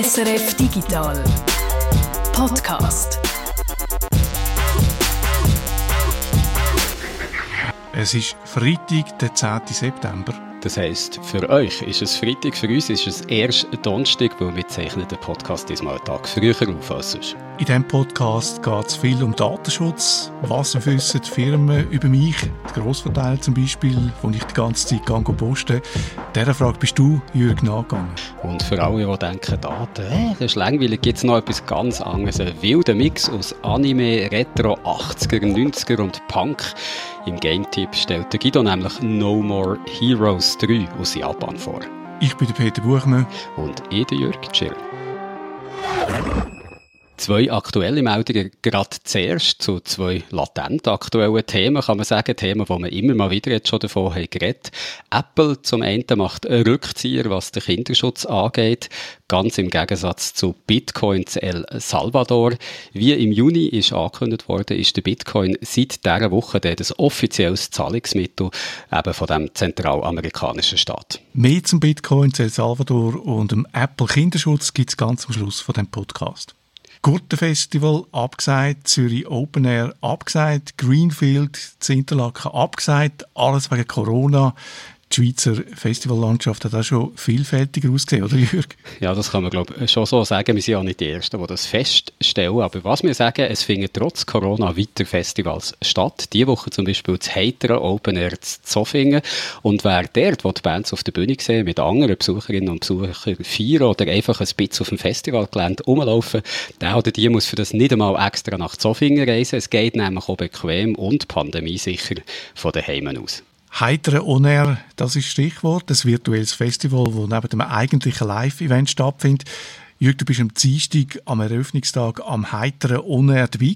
SRF Digital Podcast. Es ist Freitag, der 10. September. Das heisst, für euch ist es Freitag, für uns ist es erst Donnerstag, weil wir zeichnen den Podcast diesmal einen Tag früher auf als sonst. In diesem Podcast geht es viel um Datenschutz. Was wissen die Firmen über mich? Der Grossverteiler zum Beispiel, wo ich die ganze Zeit gehe posten. Dieser Frage bist du, Jürg, nachgegangen. Und für alle, die denken, Daten, äh, das ist langweilig, gibt es noch etwas ganz anderes. Ein wilder Mix aus Anime, Retro, 80er, 90er und Punk. Im Game-Tipp stellt der Guido nämlich No More Heroes 3 aus Japan vor. Ich bin der Peter Buchmann. Und ich, der Jürg Chill. Zwei aktuelle Meldungen, gerade zuerst zu zwei latent aktuellen Themen, kann man sagen. Themen, wo man immer mal wieder jetzt schon davon haben geredet. Apple zum einen macht einen Rückzieher, was den Kinderschutz angeht. Ganz im Gegensatz zu Bitcoins El Salvador. Wie im Juni ist angekündigt worden, ist der Bitcoin seit dieser Woche das offizielles Zahlungsmittel eben von dem zentralamerikanischen Staat. Mehr zum Bitcoin, El Salvador und dem Apple Kinderschutz gibt es ganz am Schluss von dem Podcast. Gurtenfestival abgesagt, Zürich Open Air abgesagt, Greenfield, Zinterlaken abgesagt, alles wegen Corona die Schweizer Festivallandschaft hat auch schon vielfältiger ausgesehen, oder Jürg? Ja, das kann man glaube ich schon so sagen. Wir sind ja nicht die Ersten, die das feststellen. Aber was wir sagen, es finden trotz Corona weiter Festivals statt. Diese Woche zum Beispiel das Heitere Open Air Zofingen. Und wer dort, wo die Bands auf der Bühne sehen, mit anderen Besucherinnen und Besuchern feiern oder einfach ein bisschen auf dem Festivalgelände rumlaufen, der oder die muss für das nicht einmal extra nach Zofingen reisen. Es geht nämlich auch bequem und pandemiesicher von daheim aus. Heitere On Air, das ist Stichwort. Das virtuelles Festival, das neben dem eigentlichen Live-Event stattfindet. Jürg, du bist am Dienstag am Eröffnungstag am heiteren On Air dabei.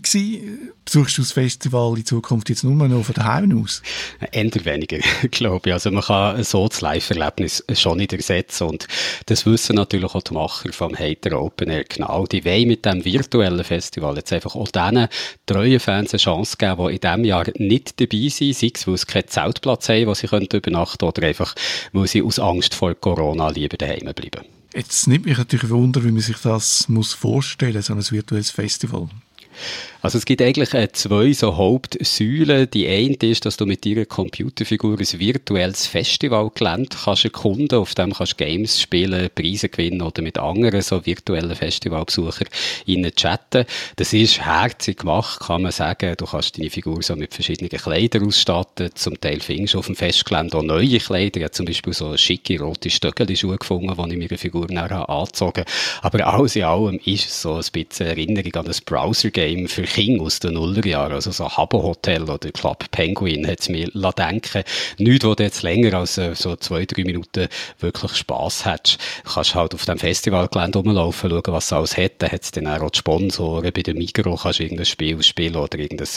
Besuchst du das Festival in Zukunft jetzt nur noch von daheim aus? Änder weniger, glaube ich. Also man kann so das Live-Erlebnis schon nicht ersetzen und das wissen natürlich auch die Macher vom Hater Open Air genau. Die wollen mit dem virtuellen Festival jetzt einfach auch denen treuen Fans eine Chance geben, die in diesem Jahr nicht dabei sind, sei es, weil sie keinen Zeltplatz haben, wo sie übernachten können oder einfach, weil sie aus Angst vor Corona lieber daheim bleiben. Jetzt nimmt mich natürlich Wunder, wie man sich das muss vorstellen, so ein virtuelles Festival. Also es gibt eigentlich äh, zwei so Hauptsäulen. Die eine ist, dass du mit deiner Computerfigur ein virtuelles Festivalgelände kannst erkunden. Auf dem kannst du Games spielen, Preise gewinnen oder mit anderen so virtuellen Festivalbesuchern innen chatten. Das ist herzig gemacht, kann man sagen. Du kannst deine Figur so mit verschiedenen Kleidern ausstatten. Zum Teil findest du auf dem Festgelände auch neue Kleider. Ich habe zum Beispiel so schicke rote Stöckeli-Schuhe gefunden, die ich meiner Figur nachher angezogen habe. Aber alles in allem ist es so ein bisschen Erinnerung an das Browser-Game für King aus den Nullerjahren, also so Habbo Hotel oder Club Penguin, hat es mir denken Nichts, wo du jetzt länger als äh, so zwei, drei Minuten wirklich Spass hättest. Du kannst halt auf dem Festivalgelände rumlaufen, schauen, was es alles hat. Dann hat es dann auch die Sponsoren. Bei der Migro kannst du irgendein Spiel spielen oder irgendein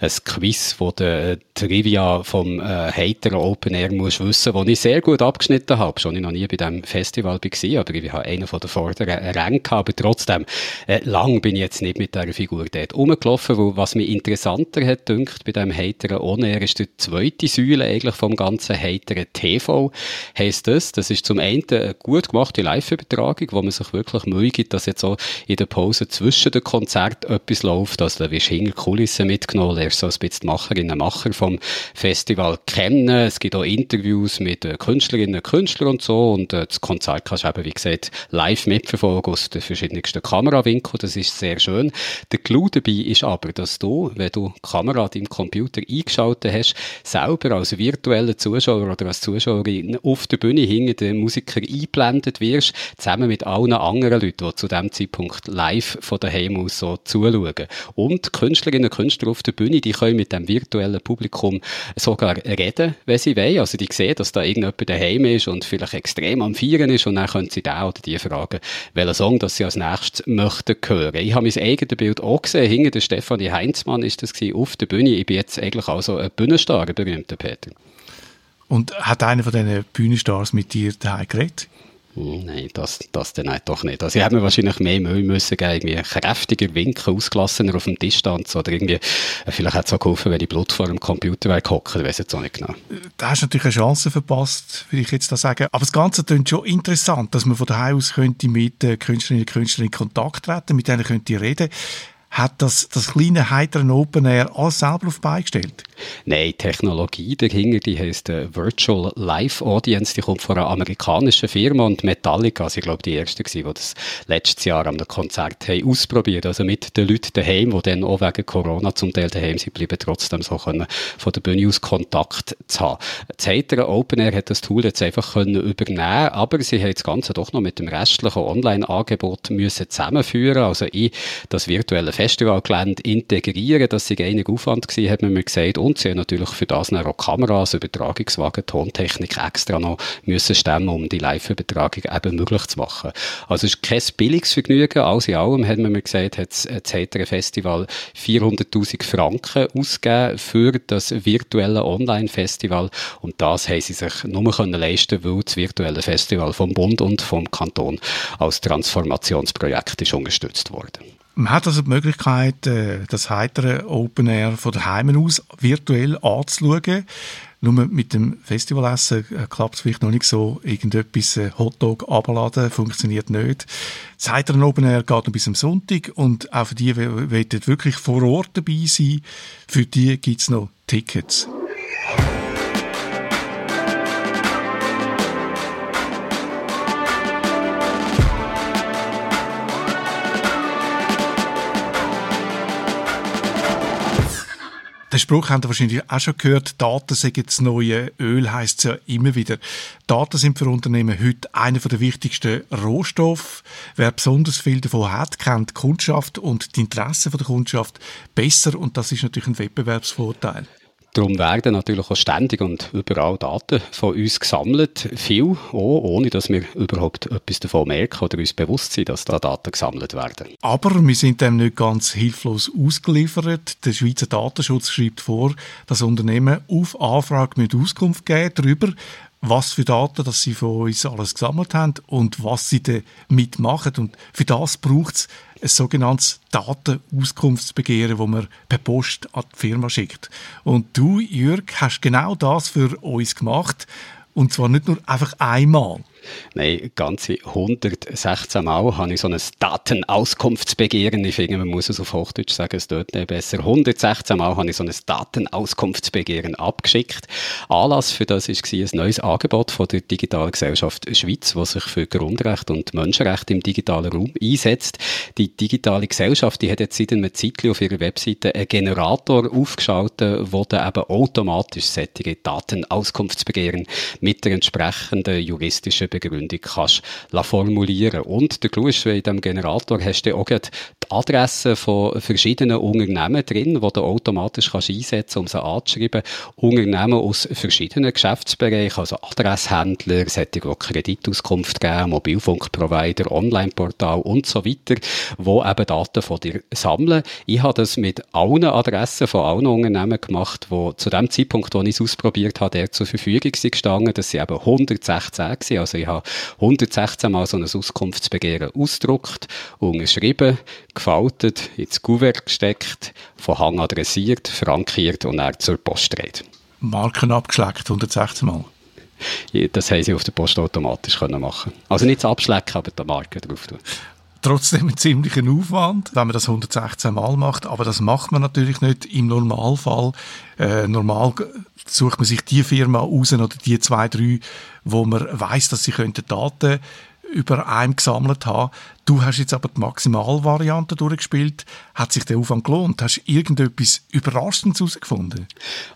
ein Quiz, wo du äh, Trivia vom äh, Hater Open Air musst wissen, wo ich sehr gut abgeschnitten habe. Schon ich noch nie bei diesem Festival war, aber ich habe einen von den vorderen Rängen gehabt. Aber trotzdem, äh, lang bin ich jetzt nicht mit dieser Figur dort rumgelaufen gelaufen, weil was mich interessanter hat dünkt bei diesem heiteren On Air ist die zweite Säule eigentlich vom ganzen heiteren TV. Heißt das, das ist zum einen eine gut gemachte Live-Übertragung, wo man sich wirklich Mühe gibt, dass jetzt auch in der Pause zwischen den Konzerten etwas läuft, also da wirst du hinter Kulissen mitgenommen, lernst so ein bisschen die Macherinnen und Macher vom Festival kennen. Es gibt auch Interviews mit Künstlerinnen und Künstlern und so und äh, das Konzert kannst du eben, wie gesagt, live mitverfolgen aus den verschiedensten Kamerawinkeln. Das ist sehr schön. Der Clou dabei ist aber, dass du, wenn du die Kamera deinem Computer eingeschaltet hast, selber als virtueller Zuschauer oder als Zuschauerin auf der Bühne hinter den Musiker eingeblendet wirst, zusammen mit allen anderen Leuten, die zu dem Zeitpunkt live von daheim aus so zuschauen. Und Künstlerinnen und Künstler auf der Bühne, die können mit dem virtuellen Publikum sogar reden, wenn sie wollen. Also die sehen, dass da irgendjemand daheim ist und vielleicht extrem am Feiern ist und dann können sie da oder die fragen, welchen Song das sie als nächstes möchten hören. Ich habe mein eigenes Bild auch gesehen, hinter der Stefanie Heinzmann ist das gewesen, auf der Bühne. Ich bin jetzt eigentlich also ein Bühnenstar, ein berühmter Peter. Und hat einer von diesen Bühnenstars mit dir daheim geredet? Hm, nein, das, das dann doch nicht. Also, ich hätte mir wahrscheinlich mehr Mühe müssen geben, irgendwie kräftiger winken, ausgelassener auf dem Tisch stand, oder irgendwie, äh, vielleicht hätte es auch geholfen, wenn die Blut vor dem Computer wäre gehockt, weiß jetzt auch nicht genau. Da hast du natürlich eine Chance verpasst, würde ich jetzt da sagen. Aber das Ganze klingt schon interessant, dass man von daheim aus könnte mit äh, Künstlerinnen und Künstlern in Kontakt treten, mit denen könnte reden hat das, das kleine heiteren Open Air alles selber auf beigestellt? Nein, die Technologie dahinter, die heisst äh, Virtual Live Audience, die kommt von einer amerikanischen Firma und Metallica, also ich glaube die erste gewesen, die das letztes Jahr am Konzert haben ausprobiert, also mit den Leuten daheim, die dann auch wegen Corona zum Teil daheim sind, bleiben trotzdem so können von der Bühne aus Kontakt zu haben. Das heitere Open Air hat das Tool jetzt einfach können übernehmen, aber sie haben das Ganze doch noch mit dem restlichen Online-Angebot müssen zusammenführen, also in das virtuelle Festivalgelände integrieren. Das sei einig Aufwand gewesen, hat man mir gesagt. Und sie haben natürlich für das auch Kameras, Übertragungswagen, Tontechnik extra noch müssen stemmen, um die Live-Übertragung eben möglich zu machen. Also es ist kein billiges Vergnügen. Alles in allem, hat man mir gesagt, hat das Hetere Festival 400.000 Franken ausgegeben für das virtuelle Online-Festival. Und das haben sie sich nur können leisten, weil das virtuelle Festival vom Bund und vom Kanton als Transformationsprojekt ist unterstützt worden. Man hat also die Möglichkeit, äh, das heitere Open Air von daheim aus virtuell anzuschauen. Nur mit dem Festivalessen äh, klappt es vielleicht noch nicht so. Irgendetwas äh, Hotdog abladen funktioniert nicht. Das heitere Open Air geht noch bis am Sonntag und auch für die, die wirklich vor Ort dabei sein, für die gibt es noch Tickets. Den Spruch habt ihr wahrscheinlich auch schon gehört. Daten sind das neue Öl, heisst es ja immer wieder. Daten sind für Unternehmen heute einer der wichtigsten Rohstoffe. Wer besonders viel davon hat, kennt die Kundschaft und die Interessen der Kundschaft besser und das ist natürlich ein Wettbewerbsvorteil. Darum werden natürlich auch ständig und überall Daten von uns gesammelt. Viel, auch ohne dass wir überhaupt etwas davon merken oder uns bewusst sind, dass da Daten gesammelt werden. Aber wir sind dem nicht ganz hilflos ausgeliefert. Der Schweizer Datenschutz schreibt vor, dass Unternehmen auf Anfrage mit Auskunft geben darüber, was für Daten dass sie von uns alles gesammelt haben und was sie damit machen. Und für das braucht es ein sogenanntes Datenauskunftsbegehren, das man per Post an die Firma schickt. Und du, Jürg, hast genau das für uns gemacht. Und zwar nicht nur einfach einmal. Nein, ganze 116 Mal habe ich so ein Datenauskunftsbegehren. Ich finde, man muss es auf Hochdeutsch sagen, es tut nicht besser. 116 Mal habe ich so ein Datenauskunftsbegehren abgeschickt. Anlass für das war ein neues Angebot von der Digitalen Gesellschaft Schweiz, das sich für Grundrechte und Menschenrechte im digitalen Raum einsetzt. Die digitale Gesellschaft, die hat jetzt seit einem Zeitchen auf ihrer Webseite einen Generator aufgeschaltet, wo dann eben automatisch sättige Datenauskunftsbegehren mit der entsprechenden juristischen Begründung kannst formulieren. Und der Clou ist, in diesem Generator hast du auch Adressen von verschiedenen Unternehmen drin, die du automatisch kannst einsetzen um sie anzuschreiben. Unternehmen aus verschiedenen Geschäftsbereichen, also Adresshändler, solche, die Kreditauskunft geben, Mobilfunkprovider, Onlineportal und so weiter, wo eben Daten von dir sammeln. Ich habe das mit allen Adressen von allen Unternehmen gemacht, die zu dem Zeitpunkt, wo ich es ausprobiert habe, der zur Verfügung sind gestanden. Das sind eben 116 gewesen. Also ich habe 116 Mal so ein Auskunftsbegehren ausgedruckt, unterschrieben, gefaltet, ins Kuvert gesteckt, von Hang adressiert, frankiert und dann zur Post gedreht. Marken abgeschleckt, 116 Mal? Das haben sie auf der Post automatisch können machen Also nicht Abschlecken, aber die Marke drauf tun trotzdem ein ziemlicher Aufwand, wenn man das 116 Mal macht. Aber das macht man natürlich nicht im Normalfall. Äh, normal sucht man sich die Firma aus oder die zwei, drei, wo man weiß, dass sie könnten Daten über einem gesammelt haben. Du hast jetzt aber die Maximalvariante durchgespielt. Hat sich der Aufwand gelohnt? Hast du irgendetwas Überraschendes herausgefunden?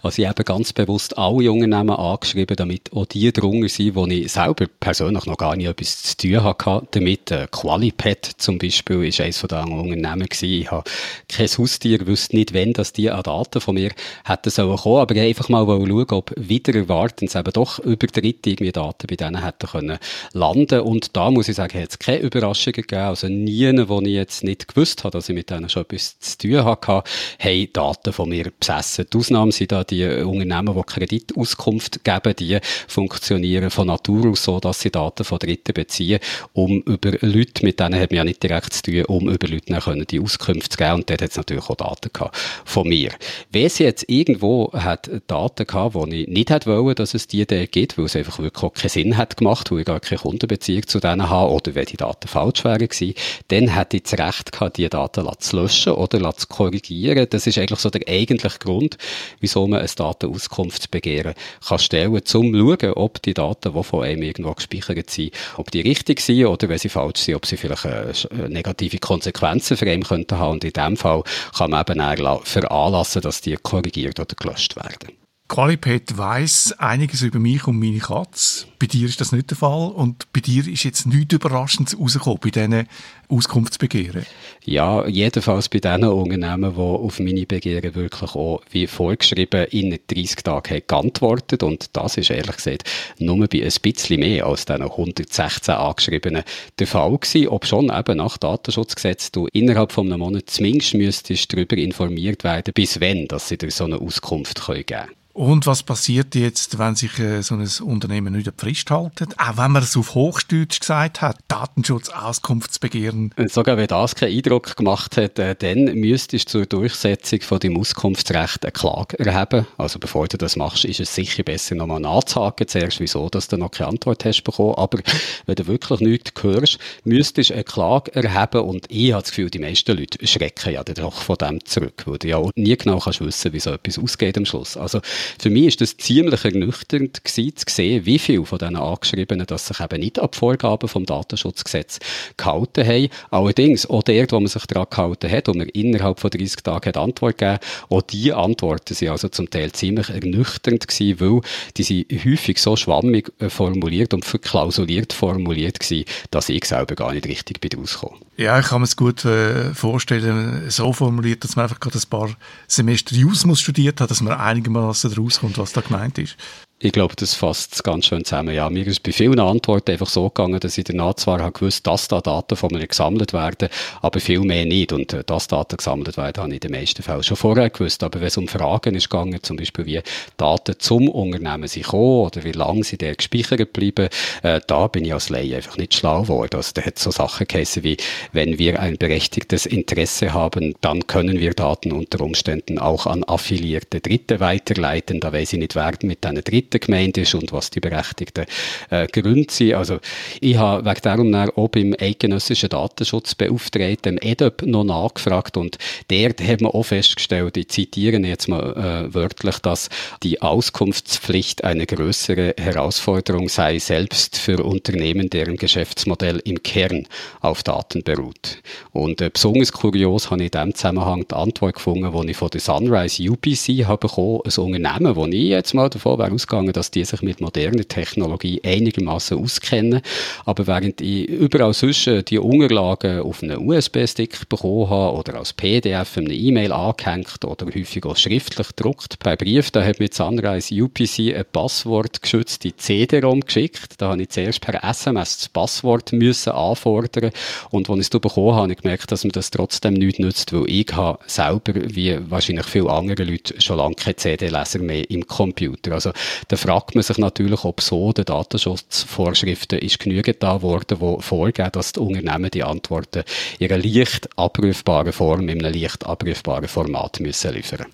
Also ich habe ganz bewusst alle Unternehmen angeschrieben, damit auch die drunter sind, wo ich selber persönlich noch gar nicht etwas zu tun hatte damit. Äh, Qualipad zum Beispiel ist eines von den Unternehmen gewesen. Ich habe kein Haustier, wusste nicht, wann das die an Daten von mir hätten sollen kommen, aber ich einfach mal schauen, ob wieder erwartend eben doch über Dritte irgendwie Daten bei denen hätten können landen. Und da muss ich sagen, hat es keine Überraschungen gegeben. Also nie, wo ich jetzt nicht gewusst habe, dass ich mit denen schon etwas zu tun hatte, haben Daten von mir besessen. Die Ausnahme sind da die Unternehmen, die Kreditauskunft geben, die funktionieren von Natur aus so, dass sie Daten von Dritten beziehen, um über Leute, mit denen hat man ja nicht direkt zu tun, um über Leute können die Auskünfte zu geben. Und dort hat es natürlich auch Daten gehabt von mir. Wenn sie jetzt irgendwo hat Daten gehabt, wo ich nicht hätte wollen, dass es die da gibt, weil es einfach wirklich auch keinen Sinn hat gemacht, weil ich gar keine Kundenbeziehung zu denen habe, oder wenn die Daten falsch wären gewesen, dann hätte ich das Recht gehabt, die Daten zu löschen oder zu korrigieren. Das ist eigentlich so der eigentliche Grund, wieso man ein Datenauskunftsbegehren kann stellen, um zu schauen, ob die Daten, die von einem irgendwo gespeichert sind, ob die richtig sind oder wenn sie falsch sind, ob sie vielleicht äh, äh, negative Konsequenzen für einen könnten haben. Und in dem Fall kann man eben veranlassen, dass die korrigiert oder gelöscht werden. Qualipet weiss einiges über mich und meine Katze. Bei dir ist das nicht der Fall und bei dir ist jetzt nichts Überraschendes rausgekommen bei diesen Auskunftsbegehren. Ja, jedenfalls bei den Unternehmen, die auf meine Begehren wirklich auch, wie vorgeschrieben, in 30 Tagen geantwortet und das ist ehrlich gesagt nur bei ein bisschen mehr als diesen 116 angeschriebenen der Fall gewesen, ob schon eben nach Datenschutzgesetz du innerhalb von einem Monat zumindest müsstest darüber informiert werden, bis wann, dass sie dir so eine Auskunft geben können. Und was passiert jetzt, wenn sich äh, so ein Unternehmen nicht an die Frist hält? Auch wenn man es auf Hochdeutsch gesagt hat, Datenschutz-Auskunftsbegehren. Sogar wenn das keinen Eindruck gemacht hat, äh, dann müsstest du zur Durchsetzung von dem Auskunftsrecht eine Klage erheben. Also bevor du das machst, ist es sicher besser, nochmal nachzuhaken zuerst, wieso dass du noch keine Antwort hast bekommen. Aber wenn du wirklich nichts hörst, müsstest du eine Klage erheben und ich habe das Gefühl, die meisten Leute schrecken ja dann doch von dem zurück, weil du ja auch nie genau kannst wissen, wie so etwas ausgeht am Schluss. Also für mich ist das ziemlich ernüchternd gewesen, zu sehen, wie viele von diesen Angeschriebenen, dass sich eben nicht an die Vorgaben vom Datenschutzgesetz gehalten haben. Allerdings, auch dort, wo man sich daran gehalten hat und man innerhalb von 30 Tagen hat Antwort gegeben, auch die Antworten sind also zum Teil ziemlich ernüchternd gewesen, weil die sind häufig so schwammig äh, formuliert und verklausuliert formuliert gewesen, dass ich selber gar nicht richtig bin rausgekommen. Ja, ich kann mir es gut äh, vorstellen, so formuliert, dass man einfach gerade ein paar Semester Jusmus studiert hat, dass man einigermaßen rauskommt, was da gemeint ist. Ich glaube, das fasst es ganz schön zusammen. Ja, mir ist bei vielen Antworten einfach so gegangen, dass ich danach zwar habe gewusst, dass da Daten von mir gesammelt werden, aber viel mehr nicht. Und äh, dass Daten gesammelt werden, habe ich in den meisten Fällen schon vorher gewusst. Aber wenn es um Fragen ist gegangen, zum Beispiel wie Daten zum Unternehmen sind gekommen oder wie lange sie der gespeichert bleiben, äh, da bin ich als Laie einfach nicht schlau geworden. Also da hat so Sachen geheißen wie, wenn wir ein berechtigtes Interesse haben, dann können wir Daten unter Umständen auch an affiliierte Dritte weiterleiten. Da weiß ich nicht, wer mit diesen Dritten Schritte gemeint ist und was die berechtigten äh, Gründe sind. Also ich habe wegen darum auch beim eidgenössischen Datenschutzbeauftragten EDOP noch nachgefragt und dort hat man auch festgestellt, ich zitiere jetzt mal äh, wörtlich, dass die Auskunftspflicht eine größere Herausforderung sei, selbst für Unternehmen, deren Geschäftsmodell im Kern auf Daten beruht. Und äh, besonders kurios habe ich in diesem Zusammenhang die Antwort gefunden, die ich von der Sunrise UPC habe bekommen, ein Unternehmen, wo ich jetzt mal davon wäre ausgegangen, ausgegangen, dass die sich mit moderner Technologie einigermaßen auskennen. Aber während ich überall sonst äh, die Unterlagen auf einem USB-Stick bekommen habe oder als PDF in eine E-Mail angehängt oder häufig auch schriftlich gedruckt, bei Brief, da hat mir Sunrise UPC ein Passwort geschützte CD-ROM geschickt. Da habe ich zuerst per SMS das Passwort müssen anfordern und als ich es bekommen habe, habe ich gemerkt, dass mir das trotzdem nichts nützt, weil ich habe selber, wie wahrscheinlich viele andere Leute, schon lange keine CD-Leser mehr im Computer. Also dann fragt man sich natürlich, ob so den Datenschutzvorschriften ist genügend da worden, die vorgeben, dass die Unternehmen die Antworten in einer leicht abrufbaren Form, in einem leicht abrufbaren Format müssen liefern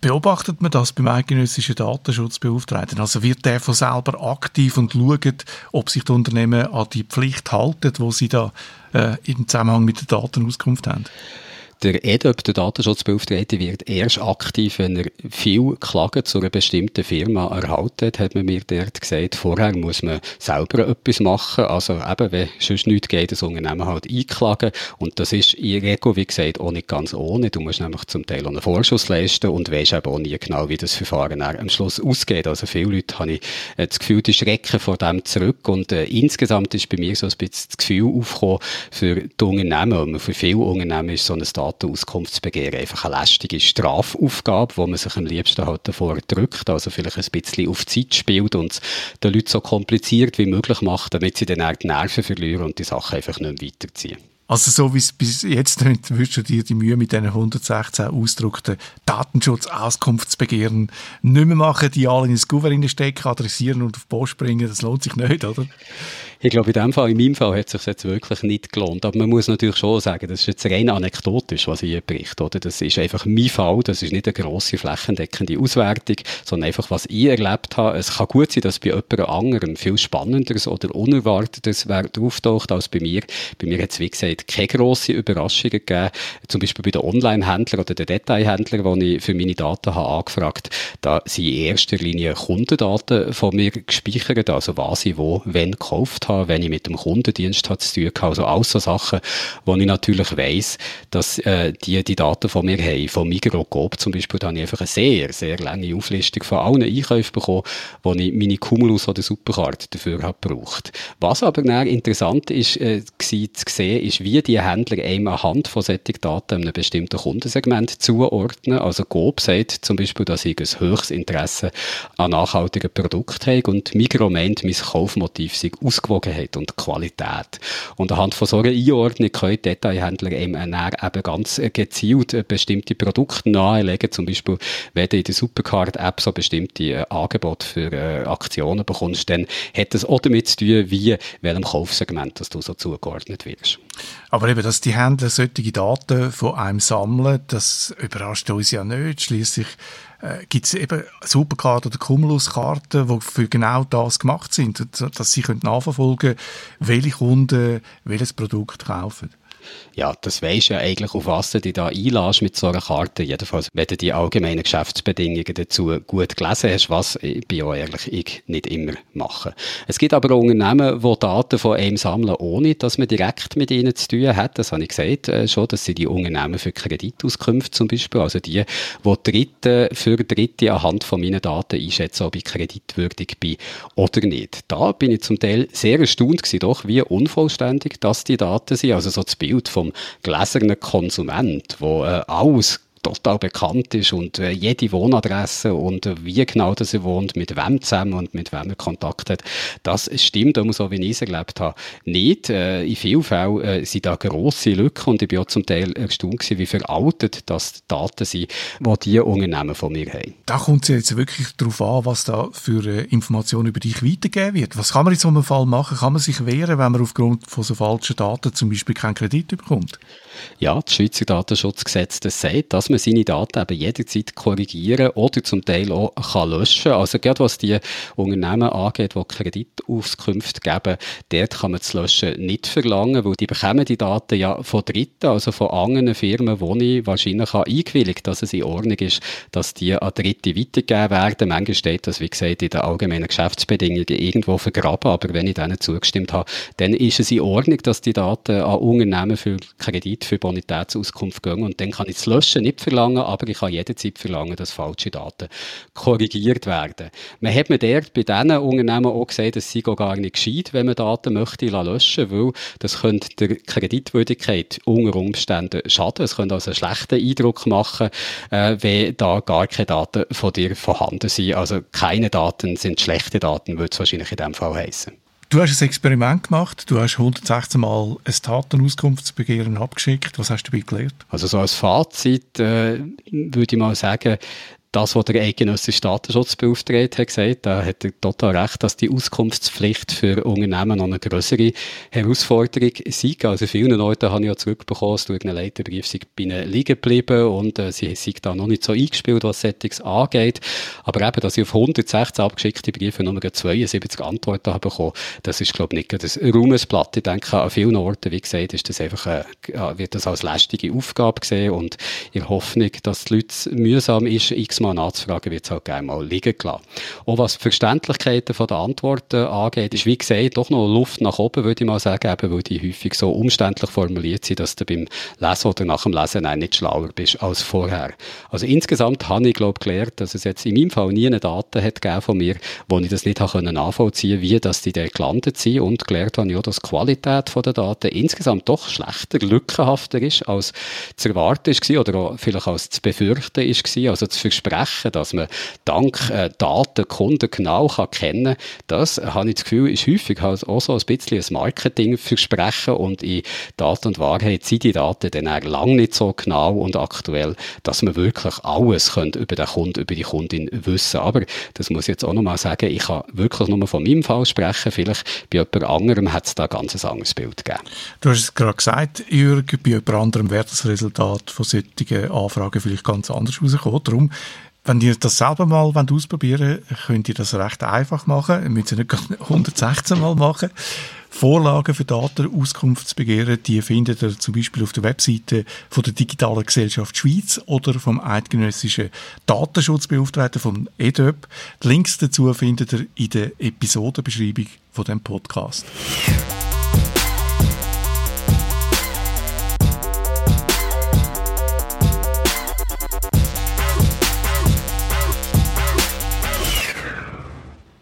Beobachtet man das beim eidgenössischen Datenschutzbeauftragten? Also wird der von selber aktiv und schaut, ob sich die Unternehmen an die Pflicht halten, die sie da äh, im Zusammenhang mit der Datenauskunft haben? Der EDOP, der Datenschutzbeauftragte, wird erst aktiv, wenn er viel Klagen zu einer bestimmten Firma erhalten hat, hat man mir dort gesagt. Vorher muss man selber etwas machen. Also eben, wenn sonst nichts geht, das Unternehmen halt einklagen. Und das ist in Regel, wie gesagt, auch nicht ganz ohne. Du musst nämlich zum Teil auch einen Vorschuss leisten und weisst eben auch nie genau, wie das Verfahren am Schluss ausgeht. Also viele Leute habe ich äh, das Gefühl, die schrecken vor dem zurück. Und äh, insgesamt ist bei mir so ein bisschen das Gefühl aufgekommen, für die Unternehmen, und für viele Unternehmen ist so ein Datenauskunftsbegehren einfach eine lästige Strafaufgabe, wo man sich am liebsten halt davor drückt, also vielleicht ein bisschen auf Zeit spielt und es den Leuten so kompliziert wie möglich macht, damit sie dann auch die Nerven verlieren und die Sache einfach nicht mehr weiterziehen. Also so wie es bis jetzt klingt, würdest du dir die Mühe mit diesen 116 ausgedruckten Datenschutzauskunftsbegehren nicht mehr machen, die alle ins Gouverneur stecken, adressieren und auf die Post bringen, das lohnt sich nicht, oder? Ich glaube, in dem Fall, in meinem Fall hat es sich jetzt wirklich nicht gelohnt. Aber man muss natürlich schon sagen, das ist jetzt rein anekdotisch, was ich hier berichte, oder? Das ist einfach mein Fall. Das ist nicht eine grosse flächendeckende Auswertung, sondern einfach, was ich erlebt habe. Es kann gut sein, dass bei jemand anderem viel Spannenderes oder Unerwartetes auftaucht als bei mir. Bei mir hat es, wie gesagt, keine grosse Überraschungen gegeben. Zum Beispiel bei den Online-Händlern oder den Detailhändlern, die ich für meine Daten habe angefragt Da sind in erster Linie Kundendaten von mir gespeichert, also was ich wo, wenn gekauft habe, wenn ich mit dem Kundendienst zu tun habe. Also alles so Sachen, wo ich natürlich weiss, dass äh, die die Daten von mir haben. Von Migrocoop zum Beispiel, da habe ich einfach eine sehr, sehr lange Auflistung von allen Einkäufen bekommen, wo ich meine Cumulus oder Supercard dafür habe gebraucht. Was aber dann interessant ist, äh, zu sehen, ist, wie die Händler einem anhand von solchen Daten einem bestimmten Kundensegment zuordnen. Also Coop sagt zum Beispiel, dass ich ein höchstes Interesse an nachhaltigen Produkten habe und Migro meint, mein Kaufmotiv sei ausgewogen Ausgewogenheit und Qualität. Und anhand von so einer Einordnung können Detailhändler eben, eben ganz gezielt bestimmte Produkte nahelegen. Zum Beispiel, wenn du in der Supercard-App so bestimmte äh, Angebote für äh, Aktionen bekommst, dann hat das auch damit zu tun, wie, welchem Kaufsegment dass du so zugeordnet wirst. Aber eben, dass die Händler solche Daten von einem sammeln, das überrascht uns ja nicht. Schließlich äh, gibt es eben Superkarten oder Cumulus-Karten, die für genau das gemacht sind, dass sie nachverfolgen können, welche Kunden welches Produkt kaufen ja, das weisst ja eigentlich, auf was du dich da einlässt mit so einer Karte. Jedenfalls, wenn du die allgemeinen Geschäftsbedingungen dazu gut gelesen hast, was ich bin ja eigentlich ich nicht immer mache. Es gibt aber auch Unternehmen, die Daten von einem sammeln, ohne dass man direkt mit ihnen zu tun hat. Das habe ich gesagt äh, schon. Das sind die Unternehmen für Kreditauskünfte zum Beispiel. Also die, die Dritte für Dritte anhand von meinen Daten einschätzen, ob ich kreditwürdig bin oder nicht. Da bin ich zum Teil sehr erstaunt gewesen, doch, wie unvollständig das die Daten sind. Also so das Bild vom gläsernen Konsument, wo äh, alles total bekannt ist und äh, jede Wohnadresse und äh, wie genau dass er wohnt, mit wem zusammen und mit wem er Kontakt hat, das stimmt, so wie ich es erlebt habe, nicht. Äh, in vielen Fällen äh, sind da grosse Lücken und ich bin auch zum Teil erstaunt gewesen, wie veraltet das Daten sind, die diese Unternehmen von mir haben. Da kommt es jetzt wirklich darauf an, was da für äh, Informationen über dich weitergegeben wird. Was kann man in so einem Fall machen? Kann man sich wehren, wenn man aufgrund von so falschen Daten zum Beispiel keinen Kredit bekommt? Ja, das Schweizer Datenschutzgesetz das sagt, dass man seine Daten eben jederzeit korrigieren oder zum Teil auch kann löschen Also gerade was die Unternehmen angeht, die Kreditauskünfte geben, dort kann man das Löschen nicht verlangen, weil die bekommen die Daten ja von Dritten, also von anderen Firmen, wo ich wahrscheinlich eingewilligt dass es in Ordnung ist, dass die an Dritte weitergegeben werden. Manchmal steht das, wie gesagt, in den allgemeinen Geschäftsbedingungen irgendwo vergraben, aber wenn ich denen zugestimmt habe, dann ist es in Ordnung, dass die Daten an Unternehmen für Kredit für Bonitätsauskunft gehen und dann kann ich das Löschen nicht verlangen, aber ich kann jederzeit verlangen, dass falsche Daten korrigiert werden. Man hat mir dort bei diesen Unternehmen auch gesagt, es sei gar nicht gescheit, wenn man Daten möchte löschen, weil das könnte der Kreditwürdigkeit unter Umständen schaden. Es könnte also einen schlechten Eindruck machen, äh, wenn da gar keine Daten von dir vorhanden sind. Also keine Daten sind schlechte Daten, würde es wahrscheinlich in dem Fall heißen. Du hast ein Experiment gemacht. Du hast 116 Mal ein Datenauskunftsbegehren abgeschickt. Was hast du dabei gelernt? Also so als Fazit äh, würde ich mal sagen, das, was der eidgenössische Datenschutzbeauftragte hat gesagt, da hat er total recht, dass die Auskunftspflicht für Unternehmen noch eine größere Herausforderung sei. Also vielen Leuten habe ich ja zurückbekommen, dass durch einen Leiterbrief sei bei ihnen liegen geblieben und äh, sie sind da noch nicht so eingespielt, was Settings angeht. Aber eben, dass ich auf 116 abgeschickte Briefe nur 72 Antworten habe bekommen, das ist, glaube ich, nicht ein Ruhmesblatt. Ich denke, an vielen Orten, wie gesagt, ist das einfach, äh, wird das als lästige Aufgabe gesehen und in Hoffnung, dass die Leute mühsam ist, x mal nachzufragen, wird es halt gerne mal liegen gelassen. Auch was die Verständlichkeiten von der Antworten angeht, ist wie gesagt doch noch Luft nach oben, würde ich mal sagen, eben, weil die häufig so umständlich formuliert sind, dass du beim Lesen oder nach dem Lesen nicht schlauer bist als vorher. Also insgesamt habe ich, glaube gelernt, dass es jetzt in meinem Fall nie eine Daten hat gegeben von mir, wo ich das nicht habe nachvollziehen wie dass die dort gelandet sind und gelernt habe, ja, dass die Qualität der Daten insgesamt doch schlechter, lückenhafter ist, als zu erwarten ist oder auch vielleicht als zu befürchten ist, also zu versprechen, dass man dank äh, Daten Kunden genau kann kennen das, äh, habe ich das Gefühl, ist häufig halt auch so ein bisschen ein Marketingversprechen und in Daten und Wahrheit sind die Daten dann lange nicht so genau und aktuell, dass man wirklich alles könnte über den Kunden, über die Kundin wissen. Aber das muss ich jetzt auch nochmal sagen, ich kann wirklich nur von meinem Fall sprechen, vielleicht bei jemand anderem hat es da ganz ein anderes Bild gegeben. Du hast es gerade gesagt, Jürg, bei jemand anderem wäre das Resultat von solchen Anfragen vielleicht ganz anders rausgekommen. Darum wenn ihr das selber mal ausprobieren wollt, könnt ihr das recht einfach machen. Ihr müsst es nicht 116 Mal machen. Vorlagen für Datenauskunftsbegehren, die findet ihr zum Beispiel auf der Webseite von der Digitalen Gesellschaft Schweiz oder vom eidgenössischen Datenschutzbeauftragten vom EDÖP. Die Links dazu findet ihr in der Episodenbeschreibung von dem Podcast.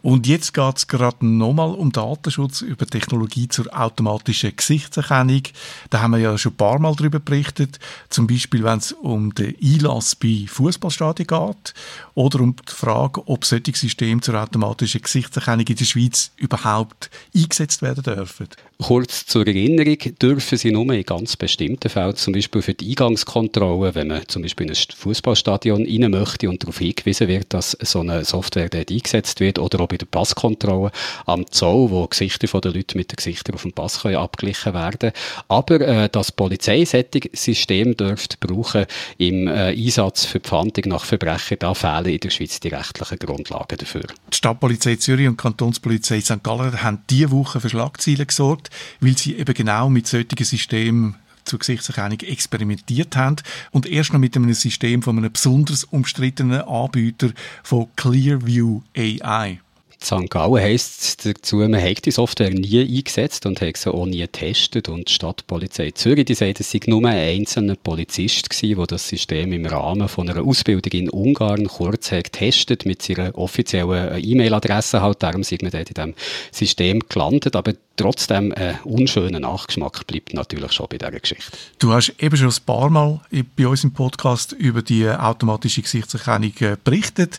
Und jetzt geht es gerade nochmal um Datenschutz über Technologie zur automatischen Gesichtserkennung. Da haben wir ja schon ein paar Mal darüber berichtet. Zum Beispiel, wenn es um den Einlass bei Fußballstadien geht oder um die Frage, ob solche Systeme zur automatischen Gesichtserkennung in der Schweiz überhaupt eingesetzt werden dürfen. Kurz zur Erinnerung, dürfen sie nur in ganz bestimmten Fällen, zum Beispiel für die Eingangskontrolle, wenn man zum Beispiel in ein Fußballstadion rein möchte und darauf hingewiesen wird, dass so eine Software dort eingesetzt wird, oder auch bei der Passkontrolle am Zoll, wo Gesichter der Leute mit den Gesichtern auf dem Pass können abgeglichen werden Aber äh, das Polizeisystem dürfte brauchen im äh, Einsatz für die Fahndung nach Verbrechen, da fehlen in der Schweiz die rechtlichen Grundlagen dafür. Die Stadtpolizei Zürich und die Kantonspolizei St. Gallen haben diese Woche für Schlagzeilen gesorgt, weil sie eben genau mit solchen Systemen zur Gesichtserkennung experimentiert haben und erst noch mit einem System von einem besonders umstrittenen Anbieter von Clearview AI. St. Gallen heisst dazu, man hat die Software nie eingesetzt und hat sie auch nie getestet. Und die Stadtpolizei Zürich, die sagt, es sei nur ein einzelner Polizist gewesen, der das System im Rahmen von einer Ausbildung in Ungarn kurz hat getestet mit seiner offiziellen E-Mail-Adresse halt. Darum sind wir dort in diesem System gelandet. Aber trotzdem ein unschöner Nachgeschmack bleibt natürlich schon bei dieser Geschichte. Du hast eben schon ein paar Mal bei uns im Podcast über die automatische Gesichtserkennung äh, berichtet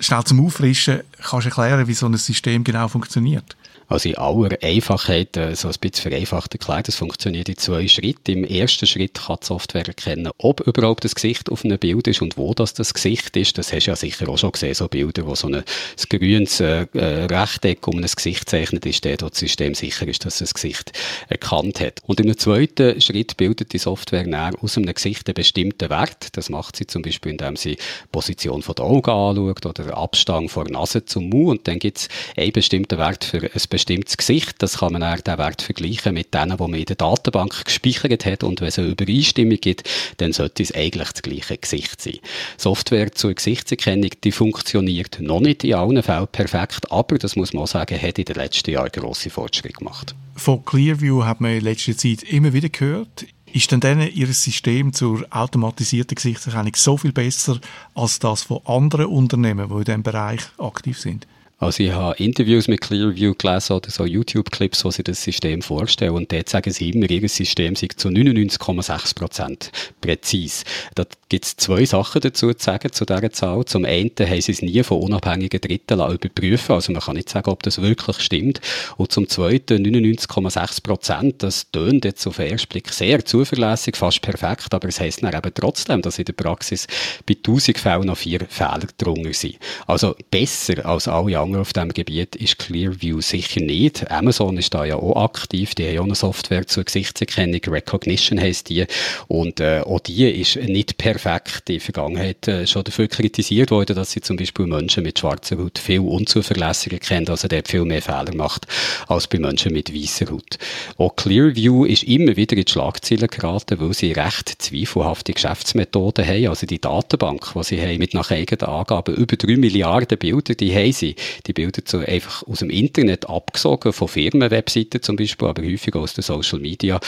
schnell zum Auffrischen, kannst du erklären, wie so ein System genau funktioniert? Also in aller Einfachheit, äh, so ein bisschen vereinfacht erklärt, das funktioniert in zwei Schritten. Im ersten Schritt kann die Software erkennen, ob überhaupt das Gesicht auf einem Bild ist und wo das das Gesicht ist. Das hast du ja sicher auch schon gesehen, so Bilder, wo so ein grünes äh, äh, Rechteck um ein Gesicht zeichnet ist, der, das System sicher ist, dass es das Gesicht erkannt hat. Und im zweiten Schritt bildet die Software näher aus einem Gesicht einen bestimmten Wert. Das macht sie zum Beispiel, indem sie die Position der Augen anschaut oder Abstand von der Nase zum Mund und dann gibt es einen bestimmten Wert für ein bestimmtes Gesicht. Das kann man dann den Wert vergleichen mit denen, die man in der Datenbank gespeichert hat. Und wenn es eine Übereinstimmung gibt, dann sollte es eigentlich das gleiche Gesicht sein. Software zur Gesichtserkennung, die funktioniert noch nicht in allen Fällen perfekt, aber das muss man auch sagen, hat in den letzten Jahren grosse Fortschritte gemacht. Von Clearview hat man in letzter Zeit immer wieder gehört, ist denn denen ihr System zur automatisierten Gesichtserkennung so viel besser als das von anderen Unternehmen, die in diesem Bereich aktiv sind? Also ich habe Interviews mit Clearview gelesen oder so YouTube-Clips, wo sie das System vorstellen und dort sagen sie immer, ihr System sei zu 99,6 Prozent präzise. Da gibt es zwei Sachen dazu zu sagen, zu dieser Zahl. Zum einen haben sie es nie von unabhängigen Dritten überprüfen also man kann nicht sagen, ob das wirklich stimmt. Und zum zweiten 99,6 Prozent, das tönt jetzt auf den ersten Blick sehr zuverlässig, fast perfekt, aber es heisst dann eben trotzdem, dass in der Praxis bei 1000 Fällen noch vier Fehler drunter sind. Also besser als alle anderen Anfang auf diesem Gebiet ist Clearview sicher nicht. Amazon ist da ja auch aktiv. Die haben ja eine Software zur Gesichtserkennung. Recognition heisst die. Und äh, auch die ist nicht perfekt. In der Vergangenheit äh, schon dafür kritisiert worden, dass sie zum Beispiel Menschen mit schwarzer Haut viel unzuverlässiger kennt, also der viel mehr Fehler macht als bei Menschen mit weißer Haut. Auch Clearview ist immer wieder in die Schlagzeilen geraten, weil sie recht zweifelhafte Geschäftsmethoden haben. Also die Datenbank, die sie haben, mit nach eigenen Angaben über drei Milliarden Bilder, die haben sie die Bilder so einfach aus dem Internet abgesogen, von Firmenwebseiten zum Beispiel, aber häufig aus den Social Media.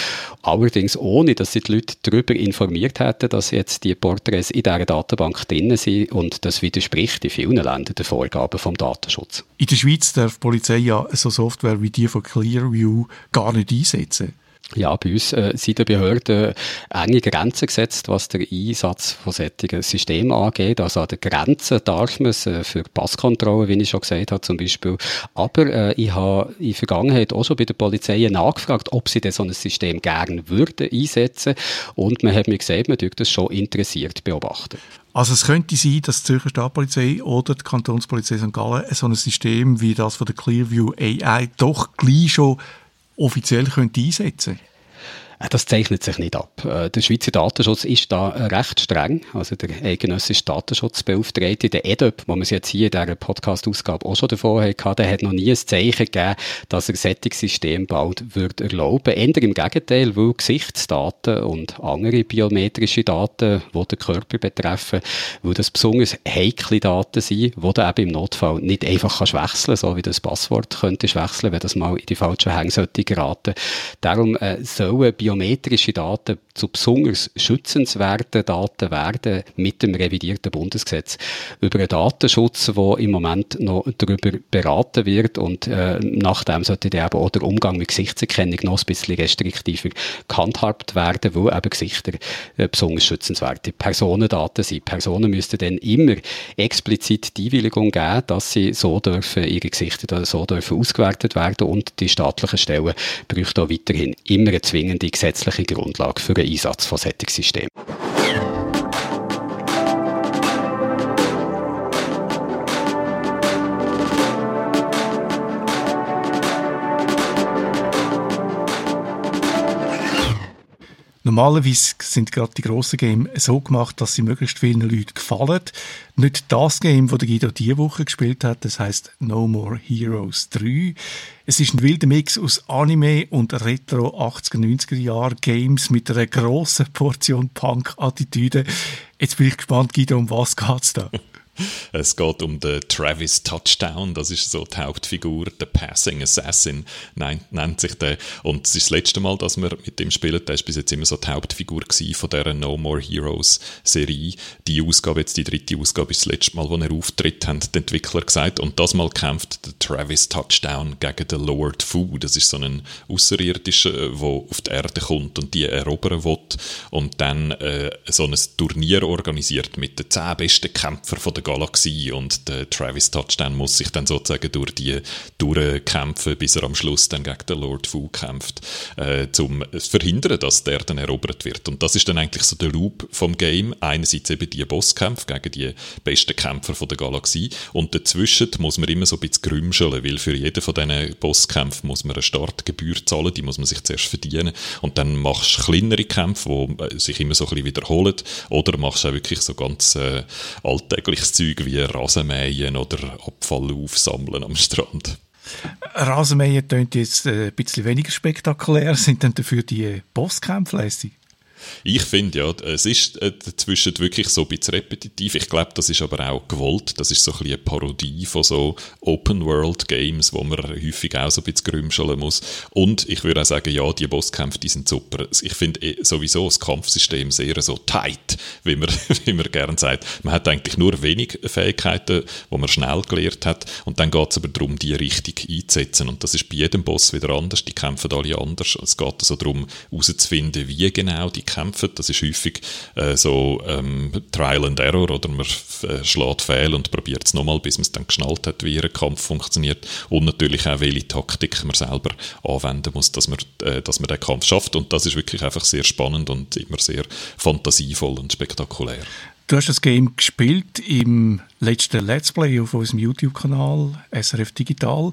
Allerdings ohne, dass sie die Leute darüber informiert hätten, dass jetzt die Porträts in dieser Datenbank drin sind und das widerspricht in vielen Ländern den Vorgaben vom Datenschutz. In der Schweiz darf die Polizei ja so Software wie die von Clearview gar nicht einsetzen. Ja, bei uns äh, sind die Behörden enge Grenzen gesetzt, was der Einsatz von solchen Systemen angeht. Also an der Grenze darf man es äh, für Passkontrollen, wie ich schon gesagt habe, zum Beispiel. Aber äh, ich habe in der Vergangenheit auch schon bei der Polizei nachgefragt, ob sie denn so ein System gerne würden einsetzen. Und man hat mir gesagt, man dürfte das schon interessiert beobachten. Also es könnte sein, dass die Zürcher Stadtpolizei oder die Kantonspolizei St. Gallen so ein System wie das von der Clearview AI doch gleich schon offiziell könnte einsetzen könnte? Äh, das zeichnet sich nicht ab. Äh, der Schweizer Datenschutz ist da recht streng. Also der eidgenössische Datenschutzbeauftragte, der EDOP, wo wir es jetzt hier in dieser Podcast-Ausgabe auch schon davor hatten, der hat noch nie ein Zeichen gegeben, dass er ein System bald wird erlauben. Eher im Gegenteil, weil Gesichtsdaten und andere biometrische Daten, die den Körper betreffen, weil das besonders heikle Daten sind, die du eben im Notfall nicht einfach kannst wechseln so wie das Passwort könntest wechseln, wenn das mal in die falschen Hänge sollte geraten. Darum äh, sollen biometrische Daten zu besonders schützenswerten Daten werden mit dem revidierten Bundesgesetz über einen Datenschutz, wo im Moment noch darüber beraten wird und äh, nachdem sollte dann eben auch der Umgang mit Gesichtserkennung noch ein bisschen restriktiver gehandhabt werden, wo eben Gesichter äh, besonders schützenswerte Personendaten sind. Personen müssten dann immer explizit die Einwilligung geben, dass sie so dürfen, ihre Gesichter so dürfen ausgewertet werden und die staatlichen Stellen bräuchten auch weiterhin immer eine zwingende gesetzliche Grundlage für den Einsatz von solchen Systemen. Normalerweise sind gerade die grossen Games so gemacht, dass sie möglichst vielen Leuten gefallen. Nicht das Game, das Guido diese Woche gespielt hat, das heißt No More Heroes 3. Es ist ein wilder Mix aus Anime und Retro 80er, 90er Jahre Games mit einer grossen Portion Punk-Attitüde. Jetzt bin ich gespannt, Guido, um was geht's da? Es geht um den Travis Touchdown, das ist so die Hauptfigur, der Passing Assassin nennt sich der. Und es ist das letzte Mal, dass wir mit dem spielen. Der ist bis jetzt immer so die Hauptfigur von dieser No More Heroes Serie. Die Ausgabe, jetzt die dritte Ausgabe, ist das letzte Mal, wo er auftritt, haben die Entwickler gesagt. Und das Mal kämpft der Travis Touchdown gegen den Lord Fu. Das ist so ein Außerirdischer, der auf die Erde kommt und die erobern will. Und dann äh, so ein Turnier organisiert mit den zehn besten Kämpfern von der Galaxie und der Travis Touchdown muss sich dann sozusagen durch die durchkämpfen, bis er am Schluss dann gegen den Lord Fu kämpft, äh, zum verhindern, dass der dann erobert wird. Und das ist dann eigentlich so der Loop vom Game. Einerseits eben die Bosskämpfe gegen die besten Kämpfer von der Galaxie und dazwischen muss man immer so ein bisschen grümscheln, weil für jeden von diesen Bosskämpfen muss man eine Startgebühr zahlen, die muss man sich zuerst verdienen und dann machst du kleinere Kämpfe, die sich immer so ein bisschen wiederholen oder machst du auch wirklich so ganz äh, alltägliches Zeug wie Rasenmähen oder Abfall aufsammeln am Strand. Rasenmähen klingt jetzt äh, ein bisschen weniger spektakulär, sind dann dafür die Bosskämpfe lässig? Ich finde ja, es ist äh, dazwischen wirklich so ein bisschen repetitiv. Ich glaube, das ist aber auch gewollt. Das ist so ein bisschen eine Parodie von so Open-World-Games, wo man häufig auch so ein bisschen grümscheln muss. Und ich würde auch sagen, ja, die Bosskämpfe, die sind super. Ich finde eh sowieso das Kampfsystem sehr so tight, wie man, wie man gerne sagt. Man hat eigentlich nur wenig Fähigkeiten, wo man schnell gelernt hat. Und dann geht es aber darum, die richtig einzusetzen. Und das ist bei jedem Boss wieder anders. Die kämpfen alle anders. Es geht also darum, herauszufinden, wie genau die kämpfen. Das ist häufig äh, so ähm, Trial and Error oder man äh, schlägt fehl und probiert es nochmal, bis man es dann geschnallt hat, wie ein Kampf funktioniert. Und natürlich auch, welche Taktik man selber anwenden muss, dass man, äh, dass man den Kampf schafft. Und das ist wirklich einfach sehr spannend und immer sehr fantasievoll und spektakulär. Du hast das Game gespielt im letzten Let's Play auf unserem YouTube-Kanal SRF Digital.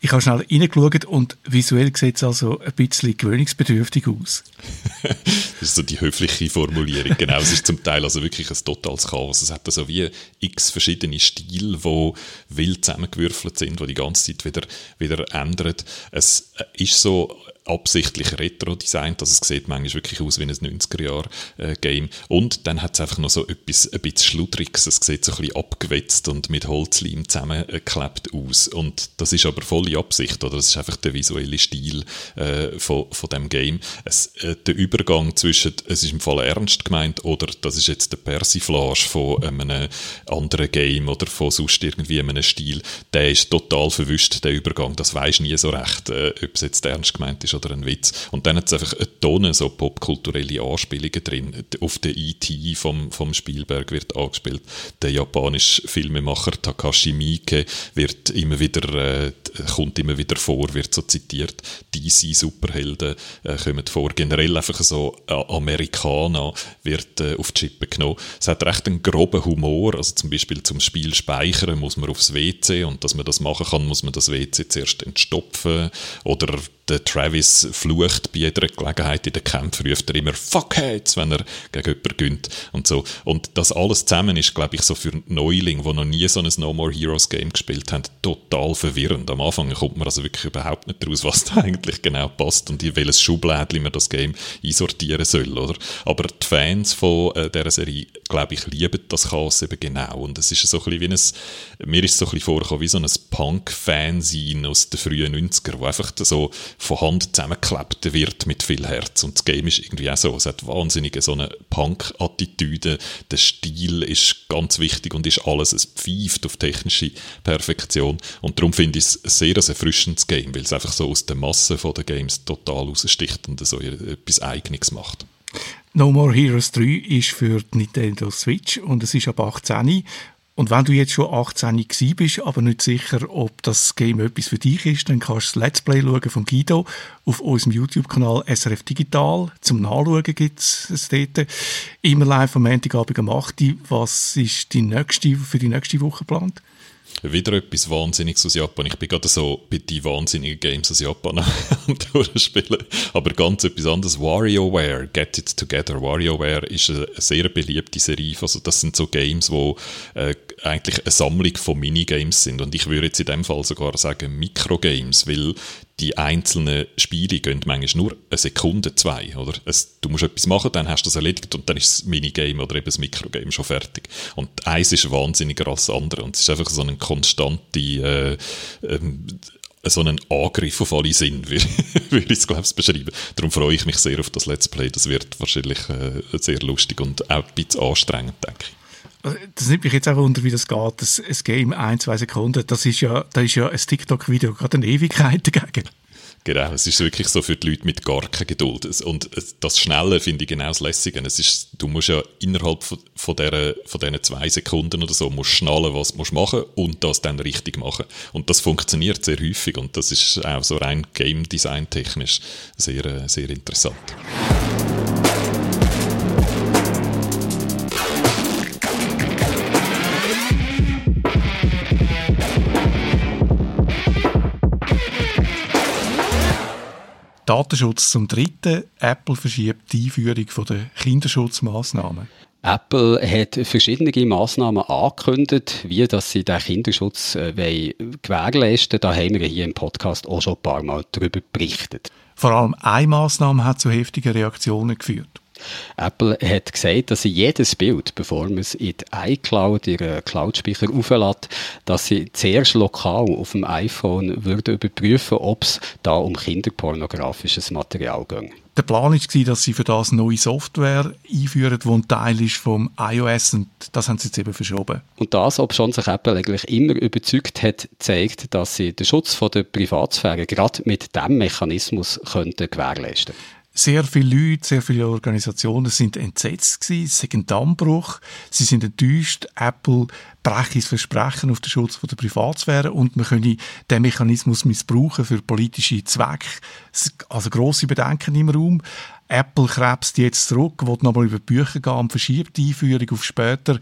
Ich habe schnell reingeschaut und visuell sieht es also ein bisschen gewöhnungsbedürftig aus. das ist so die höfliche Formulierung. Genau, es ist zum Teil also wirklich ein totales Chaos. Es hat so wie x verschiedene Stile, die wild zusammengewürfelt sind, die die ganze Zeit wieder, wieder ändern. Es ist so absichtlich retro-designt, also es sieht manchmal wirklich aus wie ein 90er-Jahr-Game. Äh, und dann hat es einfach noch so etwas ein bisschen Schludriges, es sieht so ein bisschen abgewetzt und mit Holzleim zusammengeklebt aus. Und das ist aber volle Absicht, oder? Das ist einfach der visuelle Stil äh, von, von dem Game. Es, äh, der Übergang zwischen, es ist im Fall ernst gemeint, oder das ist jetzt der Persiflage von einem anderen Game oder von sonst irgendwie einem Stil, der ist total verwischt, der Übergang. Das weiß nie so recht, äh, ob es jetzt ernst gemeint ist oder ein Witz. Und dann hat es einfach eine Tonne so popkulturelle Anspielungen drin. Auf den E.T. vom, vom Spielberg wird angespielt. Der japanische Filmemacher Takashi Miike wird immer wieder, äh, kommt immer wieder vor, wird so zitiert. DC-Superhelden äh, kommen vor. Generell einfach so äh, Amerikaner wird äh, auf die Chippe genommen. Es hat recht einen groben Humor. Also zum Beispiel zum Spiel speichern muss man aufs WC und dass man das machen kann, muss man das WC zuerst entstopfen. Oder der Travis flucht bei jeder Gelegenheit in den Kämpfen, ruft er immer Fuckheads, wenn er gegen jemanden gönnt und so. Und das alles zusammen ist, glaube ich, so für Neuling, die noch nie so ein No More Heroes Game gespielt haben, total verwirrend. Am Anfang kommt man also wirklich überhaupt nicht raus, was da eigentlich genau passt und in welches Schublädchen man das Game einsortieren soll, oder? Aber die Fans von äh, dieser Serie, glaube ich, lieben das Chaos eben genau. Und es ist so ein bisschen wie ein, mir ist es so ein bisschen vorgekommen, wie so ein Punk-Fanzine aus den frühen 90er, wo einfach so von Hand zusammengeklebt wird mit viel Herz. Und das Game ist irgendwie auch so. Es hat wahnsinnige so eine Punk-Attitüde. Der Stil ist ganz wichtig und ist alles. Es pfeift auf technische Perfektion. Und darum finde ich es ein sehr erfrischendes Game, weil es einfach so aus der Masse der Games total raussticht und so etwas Eigenes macht. No More Heroes 3 ist für die Nintendo Switch und es ist ab 18 und wenn du jetzt schon 18 gewesen bist, aber nicht sicher, ob das Game etwas für dich ist, dann kannst du das Let's Play schauen von Guido auf unserem YouTube-Kanal SRF Digital. Zum Nachschauen gibt es dort. Immer live am Montagabend um 8 Uhr. Was ist die nächste, für die nächste Woche geplant? wieder etwas Wahnsinniges aus Japan. Ich bin gerade so bei den wahnsinnigen Games aus Japan am durchspielen. Aber ganz etwas anderes. WarioWare, Get It Together. WarioWare ist eine sehr beliebte Serie. Also das sind so Games, wo äh, eigentlich eine Sammlung von Minigames sind. Und ich würde jetzt in dem Fall sogar sagen Mikrogames, weil die einzelnen Spiele gehen manchmal nur eine Sekunde, zwei, oder? Es, du musst etwas machen, dann hast du das erledigt und dann ist das Minigame oder eben das Mikrogame schon fertig. Und eins ist wahnsinniger als das andere und es ist einfach so eine konstante, äh, ähm, so einen Angriff auf alle Sinn, würde ich es, glaube ich, beschreiben. Darum freue ich mich sehr auf das Let's Play. Das wird wahrscheinlich äh, sehr lustig und auch ein bisschen anstrengend, denke ich. Das nimmt mich jetzt auch unter, wie das geht. Das, das Game ein, zwei Sekunden, das ist ja, da ist ja ein TikTok-Video gerade eine Ewigkeit dagegen. Genau, es ist wirklich so für die Leute mit gar keine Geduld. Und das Schnelle finde ich genau das Lässige. Es ist, du musst ja innerhalb von, von, von diesen zwei Sekunden oder so musst schnallen, was du machen und das dann richtig machen. Und das funktioniert sehr häufig und das ist auch so rein Game Design technisch sehr, sehr interessant. Datenschutz zum Dritten. Apple verschiebt die Einführung der Kinderschutzmaßnahmen. Apple hat verschiedene Massnahmen angekündigt, wie dass sie den Kinderschutz äh, gewährleisten Da haben wir hier im Podcast auch schon ein paar Mal darüber berichtet. Vor allem eine Maßnahme hat zu heftigen Reaktionen geführt. Apple hat gesagt, dass sie jedes Bild, bevor man es in die iCloud, ihren Cloud-Speicher auflädt, dass sie zuerst lokal auf dem iPhone würde überprüfen, ob es da um kinderpornografisches Material geht. Der Plan war, dass sie für das neue Software einführen, die ein Teil ist vom iOS und das haben sie jetzt eben verschoben. Und das, ob schon sich Apple eigentlich immer überzeugt hat, zeigt, dass sie den Schutz von der Privatsphäre gerade mit diesem Mechanismus könnten gewährleisten könnten. Sehr viele Leute, sehr viele Organisationen sind entsetzt gewesen. Es ist ein Dammbruch. Sie sind enttäuscht. Apple breche das Versprechen auf den Schutz der Privatsphäre und man könne den Mechanismus missbrauchen für politische Zwecke. Also grosse Bedenken im Raum. Apple krebst jetzt zurück, will nochmal über die Bücher gehen und verschiebt die Einführung auf später.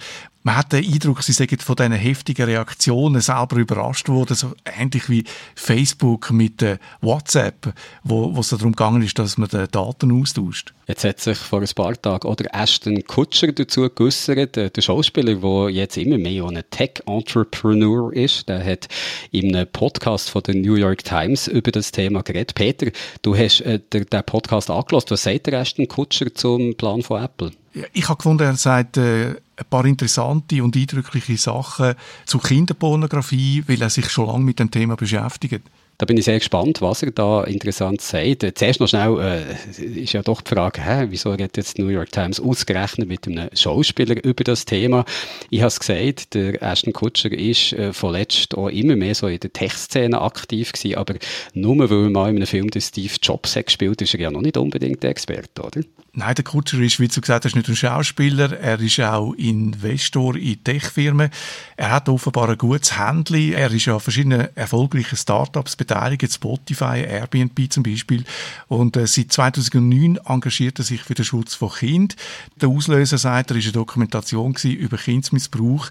Man hat den Eindruck, sie sind von diesen heftigen Reaktionen selber überrascht worden, so ähnlich wie Facebook mit äh, WhatsApp, wo, wo es darum gegangen ist, dass man die Daten austauscht. Jetzt hat sich vor ein paar Tagen oder Ashton Kutscher dazu geäussert, der Schauspieler, der jetzt immer mehr ein Tech-Entrepreneur ist. Der hat in einem Podcast von der New York Times über das Thema geredet. Peter, du hast äh, den, den Podcast angelassen. Was sagt der Ashton Kutscher zum Plan von Apple? Ich habe gefunden, er sagt äh, ein paar interessante und eindrückliche Sachen zu Kinderpornografie, weil er sich schon lange mit dem Thema beschäftigt. Da bin ich sehr gespannt, was er da interessant sagt. Zuerst noch schnell, äh, ist ja doch die Frage, hä, wieso redet jetzt die New York Times ausgerechnet mit einem Schauspieler über das Thema? Ich habe es gesagt, der Ashton Kutcher ist äh, vorletzt auch immer mehr so in der Tech-Szene aktiv gewesen, aber nur weil er mal in einem Film den Steve Jobs hat gespielt, ist er ja noch nicht unbedingt der Experte, oder? Nein, der Kutscher ist, wie du gesagt hast, nicht ein Schauspieler. Er ist auch Investor in Tech-Firmen. Er hat offenbar ein gutes Handling. Er ist an verschiedenen erfolgreichen Startups beteiligt, Spotify, Airbnb zum Beispiel. Und äh, seit 2009 engagiert er sich für den Schutz von Kindern. Der Auslöser, sagt er, ist eine Dokumentation über Kindsmissbrauch.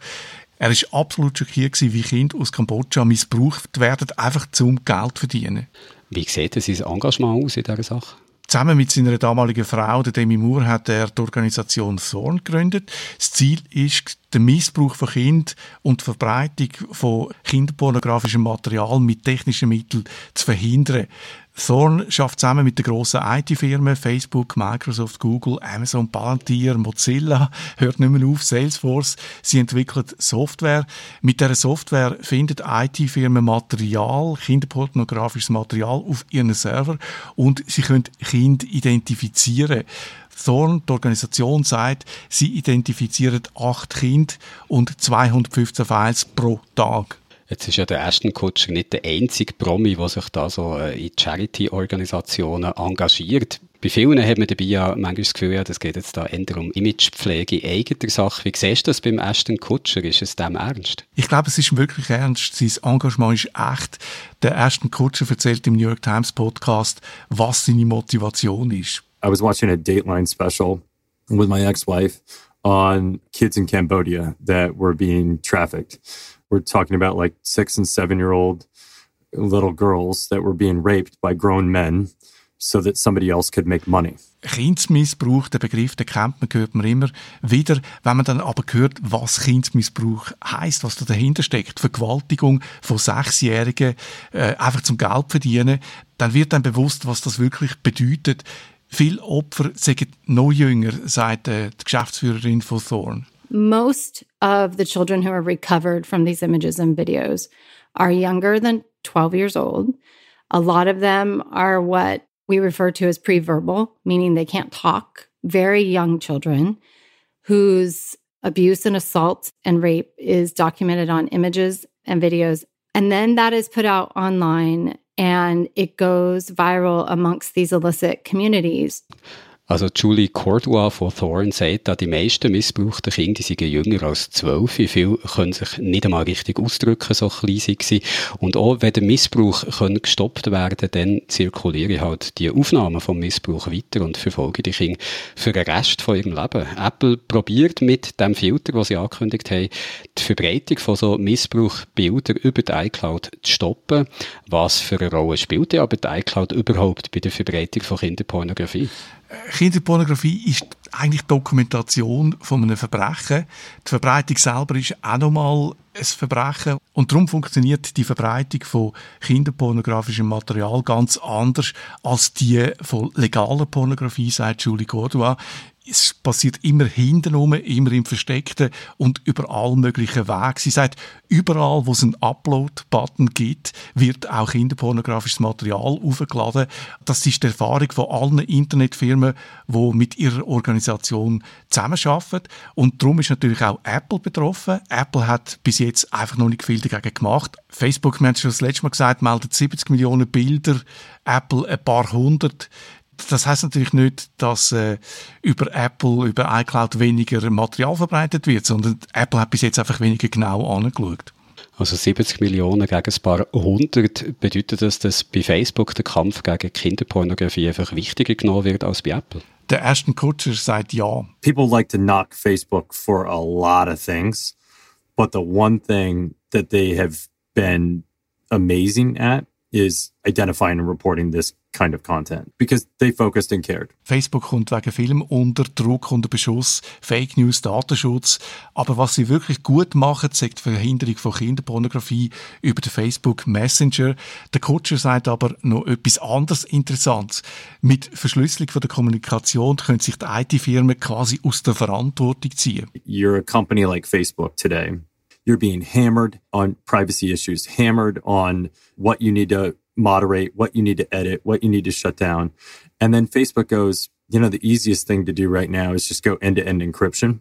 Er ist absolut schockiert wie Kinder aus Kambodscha missbraucht werden, einfach zum Geld zu verdienen. Wie sieht sein Engagement aus in dieser Sache? Zusammen mit seiner damaligen Frau, der Demi Moore, hat er die Organisation Thorn gegründet. Das Ziel ist, den Missbrauch von Kindern und die Verbreitung von kinderpornografischem Material mit technischen Mitteln zu verhindern. Thorn schafft zusammen mit den grossen IT-Firmen Facebook, Microsoft, Google, Amazon, Palantir, Mozilla, hört nicht mehr auf, Salesforce. Sie entwickelt Software. Mit dieser Software findet IT-Firmen Material, kinderpornografisches Material auf ihren Server und sie können Kinder identifizieren. Thorn, die Organisation, sagt, sie identifizieren acht Kinder und 215 Files pro Tag. Jetzt ist ja der Ashton Kutcher nicht der einzige Promi, der sich da so äh, in Charity-Organisationen engagiert. Bei vielen hat man dabei ja manchmal das Gefühl, ja, das geht jetzt da eher um Imagepflege in eigener Sache. Wie siehst du das beim Ashton Kutcher? Ist es dem ernst? Ich glaube, es ist wirklich ernst. Sein Engagement ist echt. Der Ashton Kutcher erzählt im New York Times Podcast, was seine Motivation ist. I was watching a Dateline special with my ex-wife on kids in Cambodia that were being trafficked. We're talking about like six and seven year old little girls that were being raped by grown men so that somebody else could make money. Kindsmissbrauch, der Begriff, den kennt man, hört man immer wieder. Wenn man dann aber hört, was Kindsmissbrauch heißt, was da dahinter steckt, Vergewaltigung von Sechsjährigen, äh, einfach zum Geld verdienen, dann wird dann bewusst, was das wirklich bedeutet. Viele Opfer sind noch jünger, sagt äh, die Geschäftsführerin von Thorn. Most of the children who are recovered from these images and videos are younger than 12 years old. A lot of them are what we refer to as pre-verbal, meaning they can't talk, very young children whose abuse and assault and rape is documented on images and videos. And then that is put out online and it goes viral amongst these illicit communities. Also Julie Cordua von Thorn sagt, dass die meisten missbrauchten Kinder die sind jünger als zwölf. Viele können sich nicht einmal richtig ausdrücken, so klein sind sie. Und auch wenn der Missbrauch gestoppt werden dann zirkuliere halt die Aufnahmen vom Missbrauch weiter und verfolge die Kinder für den Rest von ihrem Leben. Apple probiert mit dem Filter, was sie angekündigt haben, die Verbreitung von so Missbrauchbildern über die iCloud zu stoppen. Was für eine Rolle spielt ja aber die iCloud überhaupt bei der Verbreitung von Kinderpornografie? Kinderpornografie ist eigentlich Dokumentation von einem Verbrechen. Die Verbreitung selber ist auch nochmal ein Verbrechen. Und darum funktioniert die Verbreitung von kinderpornografischem Material ganz anders als die von legaler Pornografie, sagt Julie Cordua es passiert immer hintenrum, immer im Versteckten und über all möglichen Wegen. Sie sagt, überall, wo es einen Upload-Button gibt, wird auch kinderpornografisches Material aufgeladen. Das ist die Erfahrung von allen Internetfirmen, die mit ihrer Organisation zusammenarbeiten. Und darum ist natürlich auch Apple betroffen. Apple hat bis jetzt einfach noch nicht viel dagegen gemacht. Facebook, wir haben schon das letzte Mal gesagt, meldet 70 Millionen Bilder, Apple ein paar hundert das heißt natürlich nicht, dass äh, über Apple, über iCloud weniger Material verbreitet wird, sondern Apple hat bis jetzt einfach weniger genau angeschaut. Also 70 Millionen gegen ein paar hundert bedeutet das, dass bei Facebook der Kampf gegen Kinderpornografie einfach wichtiger genommen wird als bei Apple? Der Ashton Kutcher sagt ja. People like to knock Facebook for a lot of things, but the one thing that they have been amazing at is identifying and reporting this kind of content because they focused and cared. Facebook kommt wegen Film unter Druck, unter Beschuss, Fake News, Datenschutz. Aber was sie wirklich gut machen, sagt die Verhinderung von Kinderpornografie über den Facebook Messenger. Der Kutscher sagt aber noch etwas anderes Interessantes. Mit Verschlüsselung von der Kommunikation können sich die IT-Firmen quasi aus der Verantwortung ziehen. You're a company like Facebook today. You're being hammered on privacy issues, hammered on what you need to moderate, what you need to edit, what you need to shut down. And then Facebook goes, you know, the easiest thing to do right now is just go end to end encryption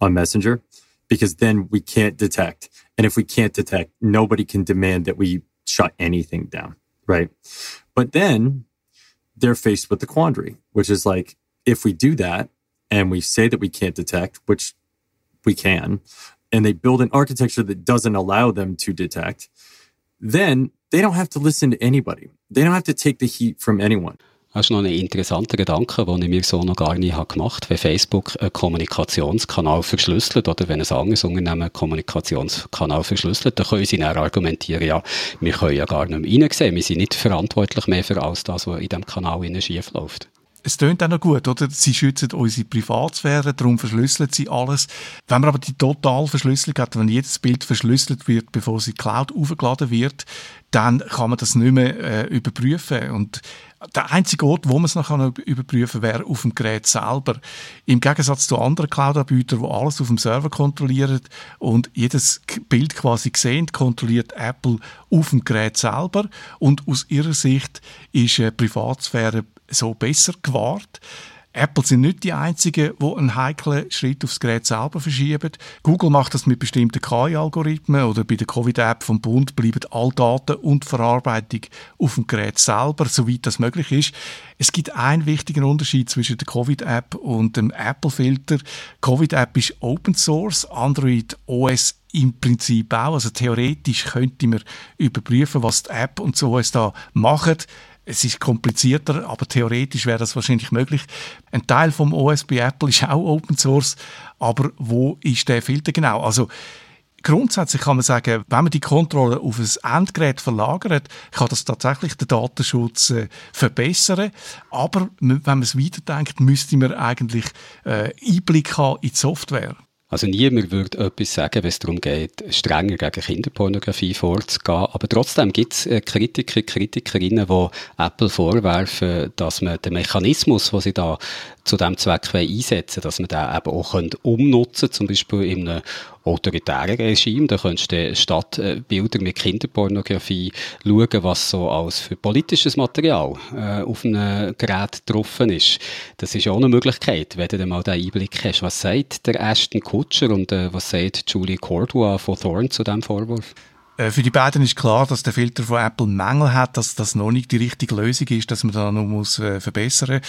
on Messenger because then we can't detect. And if we can't detect, nobody can demand that we shut anything down. Right. But then they're faced with the quandary, which is like, if we do that and we say that we can't detect, which we can, and they build an architecture that doesn't allow them to detect, then they don't have to listen to anybody. They don't have to take the heat from anyone. Das ist noch ein interessanter Gedanke, den ich mir so noch gar nicht gemacht habe. Wenn Facebook einen Kommunikationskanal verschlüsselt oder wenn ein anderes Unternehmen einen Kommunikationskanal verschlüsselt, dann können sie dann argumentieren, ja, wir können ja gar nicht mehr reinsehen. Wir sind nicht verantwortlich mehr für alles was in diesem Kanal schief läuft es tönt auch noch gut, oder? Sie schützen unsere Privatsphäre, darum verschlüsseln sie alles. Wenn man aber die Totalverschlüsselung hat, wenn jedes Bild verschlüsselt wird, bevor sie Cloud aufgeladen wird, dann kann man das nicht mehr äh, überprüfen. Und der einzige Ort, wo man es noch überprüfen kann, wäre auf dem Gerät selber. Im Gegensatz zu anderen Cloud-Anbietern, die alles auf dem Server kontrollieren und jedes Bild quasi sehen, kontrolliert Apple auf dem Gerät selber. Und aus ihrer Sicht ist äh, Privatsphäre so besser gewahrt. Apple sind nicht die einzigen, die einen heiklen Schritt aufs Gerät selber verschieben. Google macht das mit bestimmten KI-Algorithmen oder bei der Covid-App vom Bund bleiben all Daten und Verarbeitung auf dem Gerät selber, soweit das möglich ist. Es gibt einen wichtigen Unterschied zwischen der Covid-App und dem Apple-Filter. Covid-App ist Open Source, Android OS im Prinzip auch. Also theoretisch könnte man überprüfen, was die App und so OS da machen. Es ist komplizierter, aber theoretisch wäre das wahrscheinlich möglich. Ein Teil vom OS bei Apple ist auch Open Source, aber wo ist der Filter genau? Also grundsätzlich kann man sagen, wenn man die Kontrolle auf ein Endgerät verlagert, kann das tatsächlich den Datenschutz äh, verbessern. Aber wenn man es weiterdenkt, müsste man eigentlich äh, Einblick haben in die Software. Also niemand würde etwas sagen, wenn es darum geht, strenger gegen Kinderpornografie vorzugehen. Aber trotzdem gibt es äh, Kritiker, Kritikerinnen, die Apple vorwerfen, dass man den Mechanismus, den sie da zu diesem Zweck einsetzen dass man den eben auch umnutzen zum Beispiel in einem autoritären Regime. Da könntest du statt äh, mit Kinderpornografie schauen, was so als für politisches Material äh, auf einem Gerät getroffen ist. Das ist auch eine Möglichkeit, wenn du mal den Einblick hast. Was sagt der Ashton Kutscher und äh, was sagt Julie Cordua von Thorne zu diesem Vorwurf? Äh, für die beiden ist klar, dass der Filter von Apple Mängel hat, dass das noch nicht die richtige Lösung ist, dass man da noch muss äh, verbessern.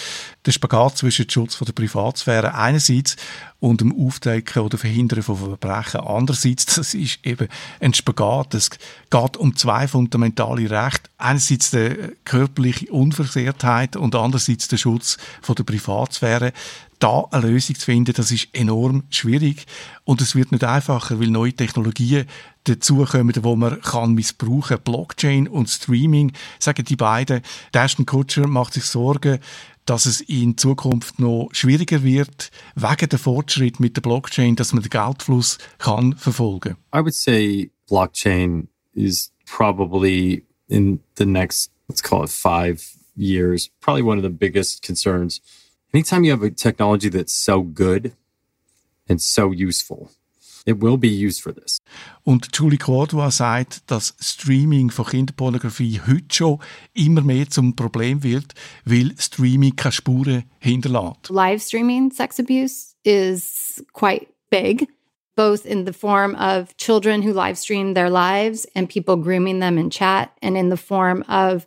Der Spagat zwischen dem Schutz von der Privatsphäre einerseits und dem Aufdecken oder Verhindern von Verbrechen andererseits, das ist eben ein Spagat. Es geht um zwei fundamentale Rechte. Einerseits die körperliche Unversehrtheit und andererseits der Schutz von der Privatsphäre da eine Lösung zu finden, das ist enorm schwierig und es wird nicht einfacher, weil neue Technologien dazukommen, wo man kann missbrauchen. Blockchain und Streaming, sagen die beiden. Ashton Kutscher macht sich Sorgen, dass es in Zukunft noch schwieriger wird, wegen der Fortschritt mit der Blockchain, dass man den Geldfluss kann verfolgen. I would say blockchain is probably in the next, let's call it five years, probably one of the biggest concerns. Anytime you have a technology that's so good and so useful, It will be used for this. Und Julie Cordua sagt, dass Streaming von Kinderpornografie heute schon immer mehr zum Problem wird, weil Streaming keine Spuren hinterlässt. Live streaming sex abuse is quite big. both in the form of children who live stream their lives and people grooming them in chat, and in the form of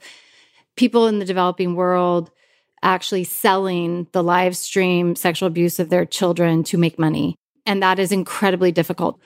people in the developing world actually selling the live stream sexual abuse of their children to make money. And that is incredibly difficult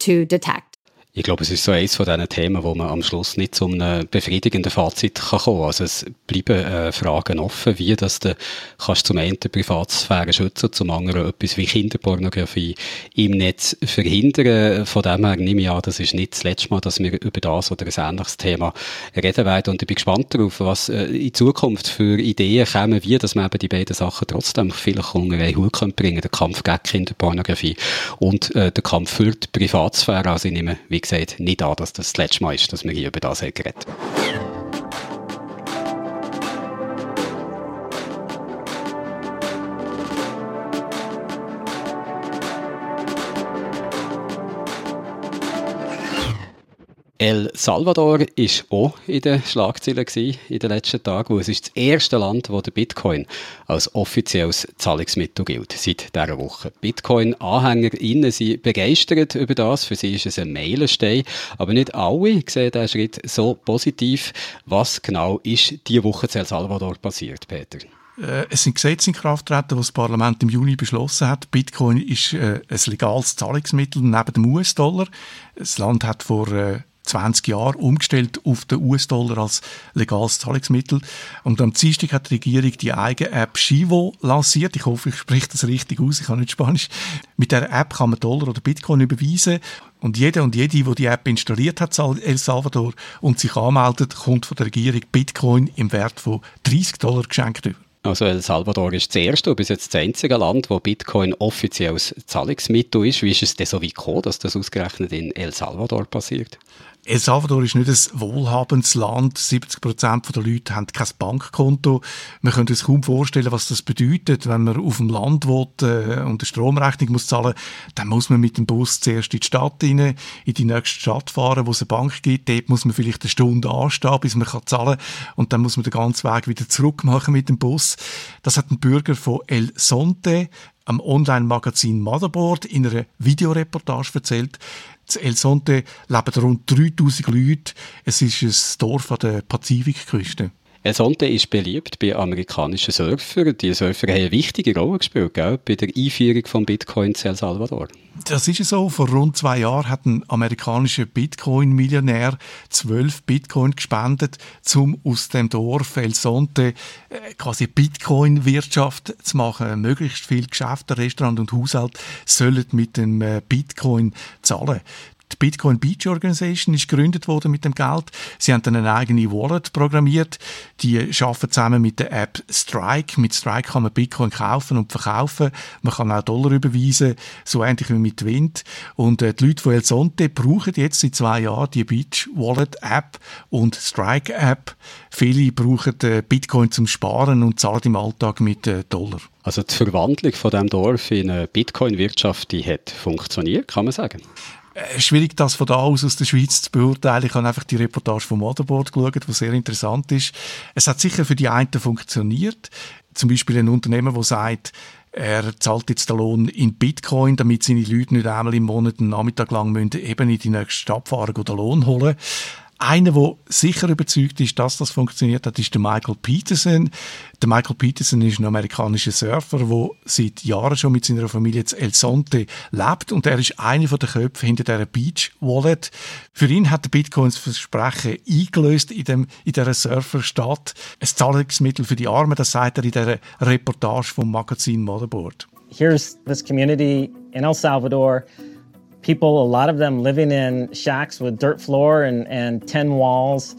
to detect. Ich glaube, es ist so eines von diesen Themen, wo man am Schluss nicht zu einem befriedigenden Fazit kann kommen kann. Also es bleiben äh, Fragen offen, wie das du kannst zum einen die Privatsphäre schützen, zum anderen etwas wie Kinderpornografie im Netz verhindern. Von dem her nehme ich an, das ist nicht das letzte Mal, dass wir über das oder ein ähnliches Thema reden werden. Und ich bin gespannt darauf, was äh, in Zukunft für Ideen kommen, wie dass man eben die beiden Sachen trotzdem vielleicht unter einen Hut bringen können. Der Kampf gegen Kinderpornografie und äh, der Kampf für die Privatsphäre. Also ich nehme, wie gesagt, nicht an, dass das das letzte Mal ist, dass wir hier über das geredet haben. El Salvador ist auch in den Schlagzeilen in den letzten Tagen, wo es ist das erste Land, wo der Bitcoin als offizielles Zahlungsmittel gilt, seit dieser Woche. Bitcoin-AnhängerInnen sind begeistert über das, für sie ist es ein Meilenstein, aber nicht alle sehen diesen Schritt so positiv. Was genau ist diese Woche in El Salvador passiert, Peter? Äh, es sind Gesetze in Kraft getreten, die das Parlament im Juni beschlossen hat. Bitcoin ist äh, ein legales Zahlungsmittel neben dem US-Dollar. Das Land hat vor äh, 20 Jahren umgestellt auf den US-Dollar als legales Zahlungsmittel. Und am Dienstag hat die Regierung die eigene App Shivo lanciert. Ich hoffe, ich spreche das richtig aus, ich kann nicht Spanisch. Mit der App kann man Dollar oder Bitcoin überweisen. Und jeder und jede, die die App installiert hat, El Salvador, und sich anmeldet, kommt von der Regierung Bitcoin im Wert von 30 Dollar geschenkt über. Also El Salvador ist das erste und bis jetzt das einzige Land, wo Bitcoin offiziell als Zahlungsmittel ist. Wie ist es denn so wie gekommen, dass das ausgerechnet in El Salvador passiert? El Salvador ist nicht ein wohlhabendes Land. 70 Prozent der Leute haben kein Bankkonto. Man könnte sich kaum vorstellen, was das bedeutet, wenn man auf dem Land wohnt äh, und eine Stromrechnung muss zahlen. Dann muss man mit dem Bus zuerst in die Stadt rein, in die nächste Stadt fahren, wo es eine Bank gibt. Dort muss man vielleicht eine Stunde anstehen, bis man zahlen kann. Und dann muss man den ganzen Weg wieder zurück machen mit dem Bus. Das hat ein Bürger von El Sonte am Online-Magazin Motherboard in einer Videoreportage erzählt. In El Sonte leben rund 3000 Leute. Es ist ein Dorf an der Pazifikküste. El Sonte ist beliebt bei amerikanischen Surfern. Die Surfer haben eine wichtige Rolle gespielt gell, bei der Einführung von Bitcoin in El Salvador. Das ist so. Vor rund zwei Jahren hat ein amerikanischer Bitcoin-Millionär zwölf Bitcoin gespendet, um aus dem Dorf El Sonte äh, quasi Bitcoin-Wirtschaft zu machen. Möglichst viele Geschäfte, Restaurant und Haushalt sollen mit dem äh, Bitcoin zahlen. Die Bitcoin Beach Organization ist gegründet worden mit dem Geld. Sie haben dann eine eigene Wallet programmiert. Die arbeiten zusammen mit der App Strike. Mit Strike kann man Bitcoin kaufen und verkaufen. Man kann auch Dollar überweisen, so ähnlich wie mit Wind. Und äh, die Leute von El Sonte brauchen jetzt seit zwei Jahren die Beach Wallet App und Strike App. Viele brauchen äh, Bitcoin zum Sparen und zahlen im Alltag mit äh, Dollar. Also die Verwandlung von dem Dorf in eine Bitcoin-Wirtschaft, die hat funktioniert, kann man sagen. Äh, schwierig, das von da aus aus der Schweiz zu beurteilen. Ich habe einfach die Reportage vom Motherboard geschaut, was sehr interessant ist. Es hat sicher für die einen funktioniert. Zum Beispiel ein Unternehmer, der sagt, er zahlt jetzt den Lohn in Bitcoin, damit seine Leute nicht einmal im Monat einen Nachmittag lang müssen, eben in die nächste Stadt fahren oder Lohn holen. Einer, der sicher überzeugt ist, dass das funktioniert hat, ist der Michael Peterson. Der Michael Peterson ist ein amerikanischer Surfer, der seit Jahren schon mit seiner Familie in El Sonte lebt und er ist einer der Köpfe hinter der Beach Wallet. Für ihn hat der Bitcoin das Versprechen eingelöst in, dem, in dieser Surferstadt. Ein Zahlungsmittel für die Armen, das sagt er in dieser Reportage vom Magazin Motherboard. Here's this community in El Salvador people, a lot of them living in shacks with dirt floor and, and 10 walls.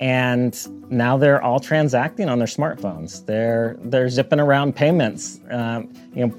And now they're all transacting on their smartphones. They're, they're zipping around payments, um, you know,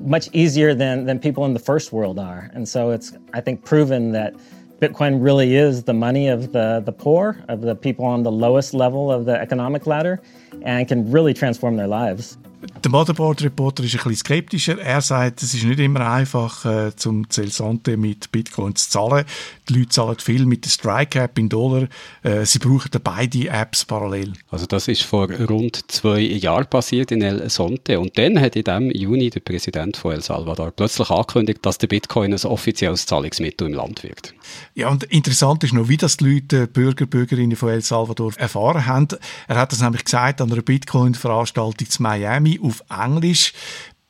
much easier than, than people in the first world are. And so it's, I think, proven that Bitcoin really is the money of the, the poor, of the people on the lowest level of the economic ladder, and can really transform their lives. Der Motherboard-Reporter ist ein bisschen skeptischer. Er sagt, es ist nicht immer einfach, äh, zum Celsante mit Bitcoin zu zahlen. Die Leute zahlen viel mit der Strike-App in Dollar. Äh, sie brauchen beide Apps parallel. Also das ist vor rund zwei Jahren passiert in El Sonte. Und dann hat in diesem Juni der Präsident von El Salvador plötzlich angekündigt, dass der Bitcoin ein offizielles Zahlungsmittel im Land wird. Ja, und interessant ist noch, wie das die Leute, Bürger, Bürgerinnen von El Salvador erfahren haben. Er hat das nämlich gesagt an einer Bitcoin-Veranstaltung zu Miami auf Englisch.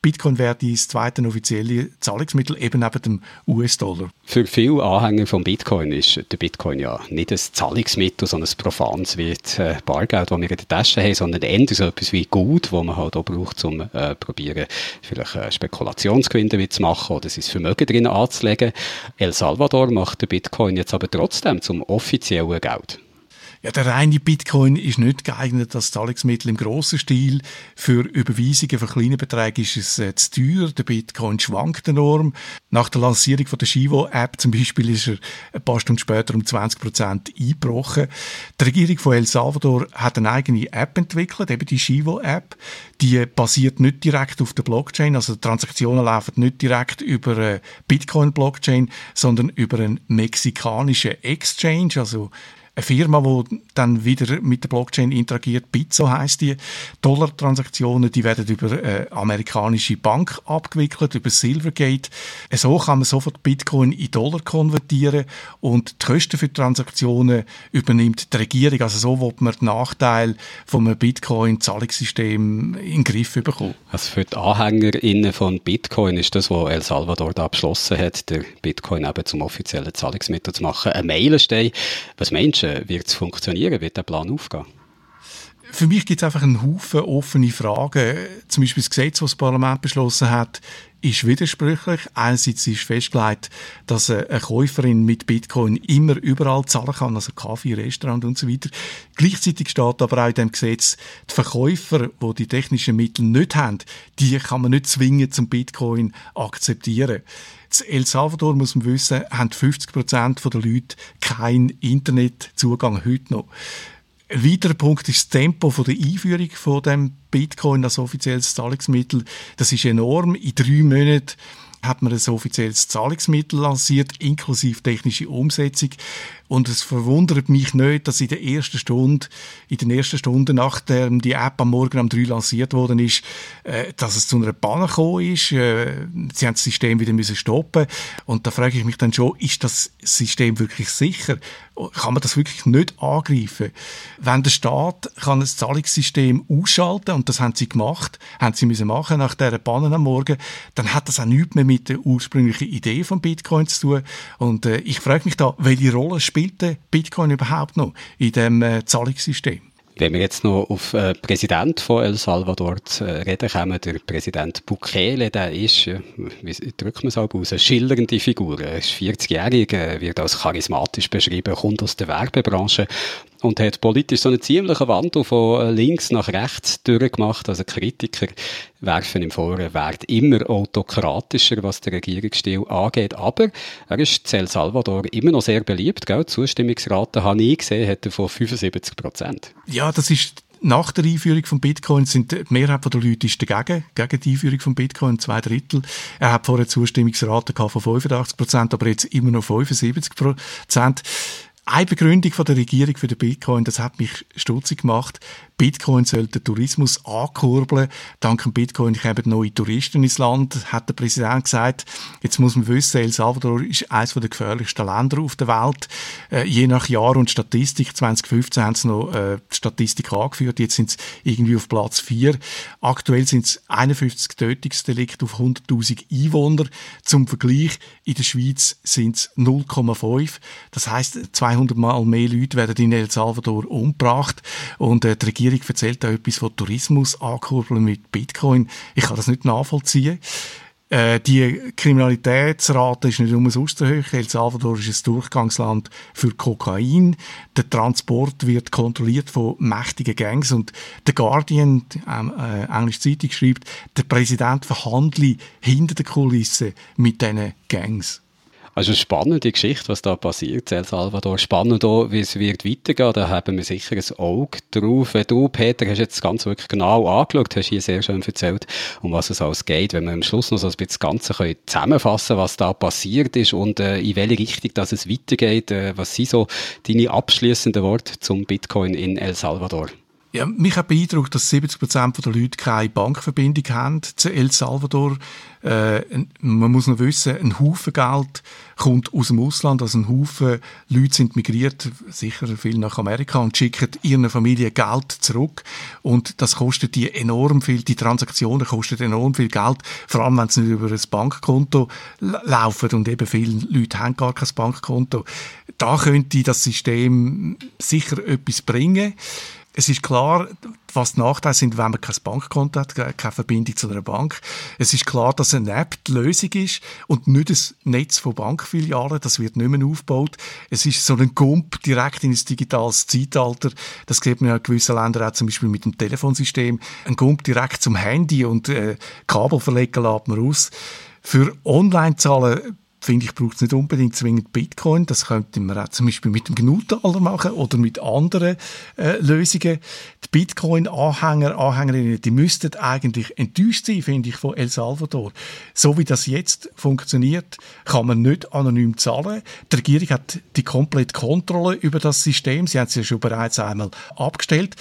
Bitcoin wäre das zweite offizielle Zahlungsmittel eben neben dem US-Dollar. Für viele Anhänger von Bitcoin ist der Bitcoin ja nicht ein Zahlungsmittel, sondern ein profanes wie das äh, Bargeld, das wir in der Tasche haben, sondern eher so etwas wie Gut, das man halt auch braucht, um äh, probieren, vielleicht äh, Spekulationsgewinne zu machen oder sein Vermögen drin anzulegen. El Salvador macht den Bitcoin jetzt aber trotzdem zum offiziellen Geld. Ja, der reine Bitcoin ist nicht geeignet als Zahlungsmittel im grossen Stil. Für Überweisungen von kleinen Beträgen ist es äh, zu teuer. Der Bitcoin schwankt enorm. Nach der Lancierung von der Shivo-App zum Beispiel ist er ein paar Stunden später um 20 Prozent eingebrochen. Die Regierung von El Salvador hat eine eigene App entwickelt, eben die Shivo-App. Die basiert nicht direkt auf der Blockchain, also Transaktionen laufen nicht direkt über Bitcoin-Blockchain, sondern über einen mexikanischen Exchange, also eine Firma, die dann wieder mit der Blockchain interagiert, Bitso heißt die. Dollartransaktionen, die werden über eine amerikanische Bank abgewickelt, über Silvergate. So kann man sofort Bitcoin in Dollar konvertieren und die Kosten für die Transaktionen übernimmt die Regierung. Also so wird man den Nachteil vom Bitcoin-Zahlungssystem in den Griff bekommen. Also für die AnhängerInnen von Bitcoin ist das, was El Salvador da beschlossen hat, der Bitcoin eben zum offiziellen Zahlungsmittel zu machen, ein Meilenstein. Was meinst Menschen wird es funktionieren? Wird der Plan aufgehen? Für mich gibt es einfach einen Haufen offene Fragen. Zum Beispiel das Gesetz, das das Parlament beschlossen hat, ist widersprüchlich. Einerseits ist festgelegt, dass eine Käuferin mit Bitcoin immer überall zahlen kann, also Kaffee, Restaurant und so weiter. Gleichzeitig steht aber auch in dem Gesetz, die Verkäufer, die die technischen Mittel nicht haben, die kann man nicht zwingen zum Bitcoin akzeptieren. In El Salvador, muss man wissen, haben 50 Prozent der Leute keinen Internetzugang heute noch. Ein weiterer Punkt ist das Tempo von der Einführung von dem Bitcoin als offizielles Zahlungsmittel. Das ist enorm. In drei Monaten hat man ein offizielles Zahlungsmittel lanciert, inklusive technische Umsetzung. Und es verwundert mich nicht, dass in der ersten Stunde, in den ersten Stunden, nachdem die App am Morgen um drei lanciert worden ist, äh, dass es zu einer Panne gekommen ist. Äh, sie haben das System wieder müssen stoppen. Und da frage ich mich dann schon, ist das System wirklich sicher? Kann man das wirklich nicht angreifen? Wenn der Staat kann das Zahlungssystem ausschalten, und das haben sie gemacht, haben sie müssen machen nach dieser Panne am Morgen, dann hat das auch nichts mehr mit der ursprünglichen Idee von Bitcoin zu tun. Und äh, ich frage mich da, welche Rolle spielt spielt Bitcoin überhaupt noch in dem äh, Zahlungssystem? Wenn wir jetzt noch auf äh, Präsident von El Salvador äh, reden kommen, der Präsident Bukele, der ist, äh, wie drückt man es auch aus, eine schillernde Figur. Er ist 40-jährig, äh, wird als charismatisch beschrieben, kommt aus der Werbebranche und hat politisch so einen ziemlichen Wandel von links nach rechts durchgemacht. Also Kritiker werfen er wird immer autokratischer, was den Regierungsstil angeht. Aber er ist in El Salvador immer noch sehr beliebt. Gell? Die Zustimmungsrate habe ich gesehen, hat er von 75 Prozent. Ja, das ist nach der Einführung von Bitcoin sind die Mehrheit der Leute ist dagegen, gegen die Einführung von Bitcoin, zwei Drittel. Er hat vorher Zustimmungsrate von 85 Prozent, aber jetzt immer noch 75 Prozent. Eine Begründung von der Regierung für den Bitcoin, das hat mich stutzig gemacht. Bitcoin soll den Tourismus ankurbeln. Dank dem Bitcoin kommen neue Touristen ins Land, hat der Präsident gesagt. Jetzt muss man wissen, El Salvador ist eines der gefährlichsten Länder auf der Welt. Äh, je nach Jahr und Statistik, 2015 haben sie noch äh, die Statistik angeführt, jetzt sind sie irgendwie auf Platz 4. Aktuell sind es 51 Tötungsdelikte auf 100.000 Einwohner. Zum Vergleich, in der Schweiz sind es 0,5. Das heißt, 200 Mal mehr Leute werden in El Salvador umgebracht und äh, die Regierung Regierung erzählt auch etwas von Tourismus ankurbeln mit Bitcoin. Ich kann das nicht nachvollziehen. Äh, die Kriminalitätsrate ist nicht umsonst so hoch. El Salvador ist ein Durchgangsland für Kokain. Der Transport wird kontrolliert von mächtigen Gangs und der Guardian, ähm, äh, englische Zeitung, schreibt, der Präsident verhandle hinter der Kulisse mit diesen Gangs. Also spannende Geschichte, was da passiert El Salvador. Spannend auch, wie es wird weitergehen. Da haben wir sicher ein Auge drauf. Du, Peter, hast jetzt das Ganze wirklich genau angeschaut, hast hier sehr schön erzählt, um was es alles geht. Wenn wir am Schluss noch so ein bisschen das Ganze können zusammenfassen was da passiert ist und äh, in welche Richtung dass es weitergeht. Äh, was sind so deine abschließenden Worte zum Bitcoin in El Salvador? Ja, mich hat beeindruckt, dass 70 Prozent der Leute keine Bankverbindung haben zu El Salvador. Äh, man muss noch wissen, ein Haufen Geld kommt aus dem Ausland, also ein Haufen Leute sind migriert, sicher viel nach Amerika und schicken ihren Familie Geld zurück und das kostet die enorm viel, die Transaktionen kosten enorm viel Geld, vor allem wenn sie nicht über ein Bankkonto laufen und eben viele Leute haben gar kein Bankkonto. Da könnte das System sicher etwas bringen. Es ist klar, was die Nachteile sind, wenn man kein Bankkonto hat, keine Verbindung zu einer Bank. Es ist klar, dass eine App die Lösung ist und nicht ein Netz von Bankfilialen. Das wird nicht mehr aufgebaut. Es ist so ein Gump direkt in ein digitales Zeitalter. Das sieht man ja in gewissen Ländern auch zum Beispiel mit dem Telefonsystem. Ein Gump direkt zum Handy und äh, Kabel verlegen lässt man aus. Für Online-Zahlen finde ich, braucht es nicht unbedingt zwingend Bitcoin. Das könnte man auch zum Beispiel mit dem Gnutaler machen oder mit anderen äh, Lösungen. Die Bitcoin-Anhänger, Anhängerinnen, die müssten eigentlich enttäuscht sein, finde ich, von El Salvador. So wie das jetzt funktioniert, kann man nicht anonym zahlen. Die Regierung hat die komplette Kontrolle über das System. Sie haben es ja schon bereits einmal abgestellt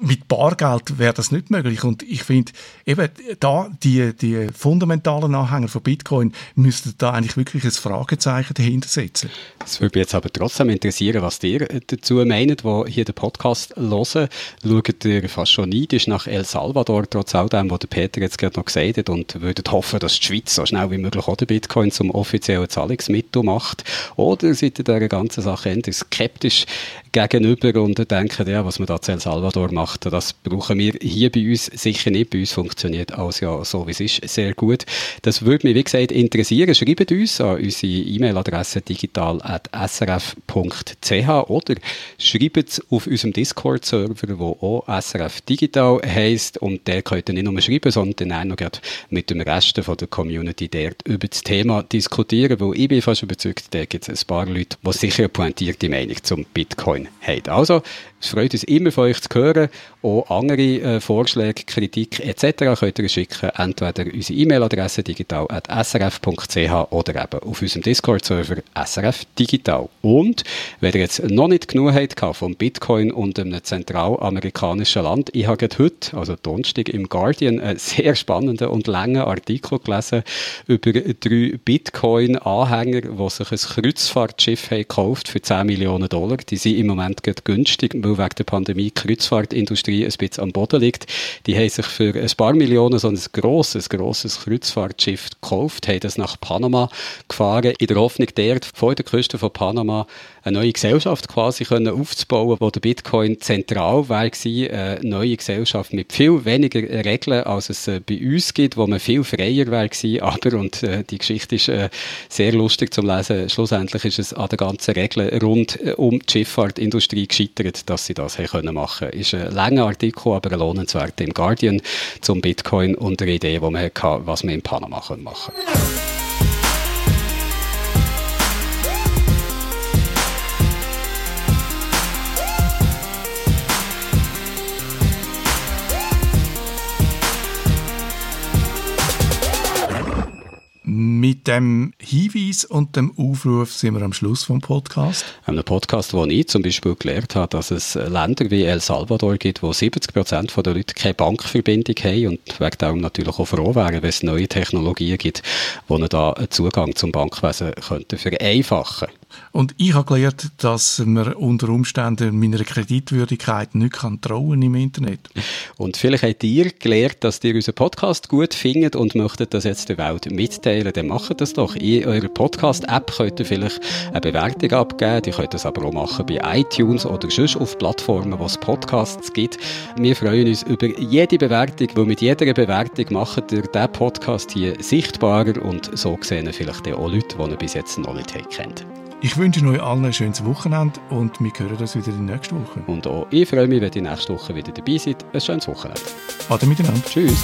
mit Bargeld wäre das nicht möglich. Und ich finde, eben da, die, die fundamentalen Anhänger von Bitcoin müssten da eigentlich wirklich ein Fragezeichen dahinter setzen. Es würde mich jetzt aber trotzdem interessieren, was ihr dazu meint, die hier den Podcast hören. Schaut ihr fast schon neidisch nach El Salvador, trotz all dem, was Peter jetzt gerade noch gesagt hat, und würdet hoffen, dass die Schweiz so schnell wie möglich auch den Bitcoin zum offiziellen Zahlungsmittel macht? Oder seid ihr dieser ganzen Sache eher skeptisch gegenüber und denkt, ja, was man da zu El Salvador macht, das brauchen wir hier bei uns sicher nicht. Bei uns funktioniert alles ja so, wie es ist, sehr gut. Das würde mich, wie gesagt, interessieren. Schreibt uns an unsere E-Mail-Adresse digital.srf.ch oder schreibt es auf unserem Discord-Server, der auch SRF Digital heisst. Und der könnt ihr nicht nur schreiben, sondern auch noch mit dem Rest von der Community dort über das Thema diskutieren, weil ich bin fast überzeugt, da gibt es ein paar Leute, die sicher eine pointierte Meinung zum Bitcoin Bitcoin habt. Also, es freut uns immer von euch zu hören. Auch andere äh, Vorschläge, Kritik etc. könnt ihr schicken. Entweder unsere E-Mail-Adresse digital.srf.ch oder eben auf unserem Discord-Server SRF Digital. Und, wenn ihr jetzt noch nicht genug habt vom Bitcoin und einem zentralamerikanischen Land, ich habe heute, also Donnerstag im Guardian, einen sehr spannenden und langen Artikel gelesen über drei Bitcoin-Anhänger, die sich ein Kreuzfahrtschiff haben gekauft für 10 Millionen Dollar. Die sind im Moment günstig, weil wegen der Pandemie die Kreuzfahrtindustrie ein bisschen am Boden liegt. Die haben sich für ein paar Millionen so ein grosses, grosses Kreuzfahrtschiff gekauft, haben das nach Panama gefahren, in der Hoffnung, dort vor der Küste von Panama eine neue Gesellschaft quasi können aufzubauen, wo der Bitcoin zentral war, eine neue Gesellschaft mit viel weniger Regeln, als es äh, bei uns gibt, wo man viel freier war, aber, und äh, die Geschichte ist äh, sehr lustig zum Lesen, schlussendlich ist es an den ganzen Regeln rund um die Schifffahrtindustrie gescheitert, dass sie das können machen. Ist ein langer Artikel, aber ein lohnenswert im Guardian zum Bitcoin und eine Idee, die man hatte, was man in Panama machen kann. Mit dem Hinweis und dem Aufruf sind wir am Schluss vom Podcast. Einem Podcast, wo ich zum Beispiel gelernt habe, dass es Länder wie El Salvador gibt, wo 70 Prozent der Leute keine Bankverbindung haben und wegen darum natürlich auch froh wären, wenn es neue Technologien gibt, die da einen Zugang zum Bankwesen könnten vereinfachen könnten. Und ich habe gelernt, dass man unter Umständen meiner Kreditwürdigkeit nicht kann trauen im Internet. Und vielleicht habt ihr gelernt, dass ihr unseren Podcast gut findet und möchtet das jetzt der Welt mitteilen, dann macht das doch. In eurer Podcast-App könnt ihr vielleicht eine Bewertung abgeben. Ihr könnt das aber auch machen bei iTunes oder sonst auf Plattformen, wo es Podcasts gibt. Wir freuen uns über jede Bewertung, weil mit jeder Bewertung macht ihr diesen Podcast hier sichtbarer und so sehen vielleicht auch Leute, die ihr bis jetzt noch nicht kennt. Ich wünsche euch allen ein schönes Wochenende und wir hören uns wieder in der nächsten Woche. Und auch ich freue mich, wenn ihr nächste Woche wieder dabei seid. Ein schönes Wochenende. Ade miteinander. Tschüss.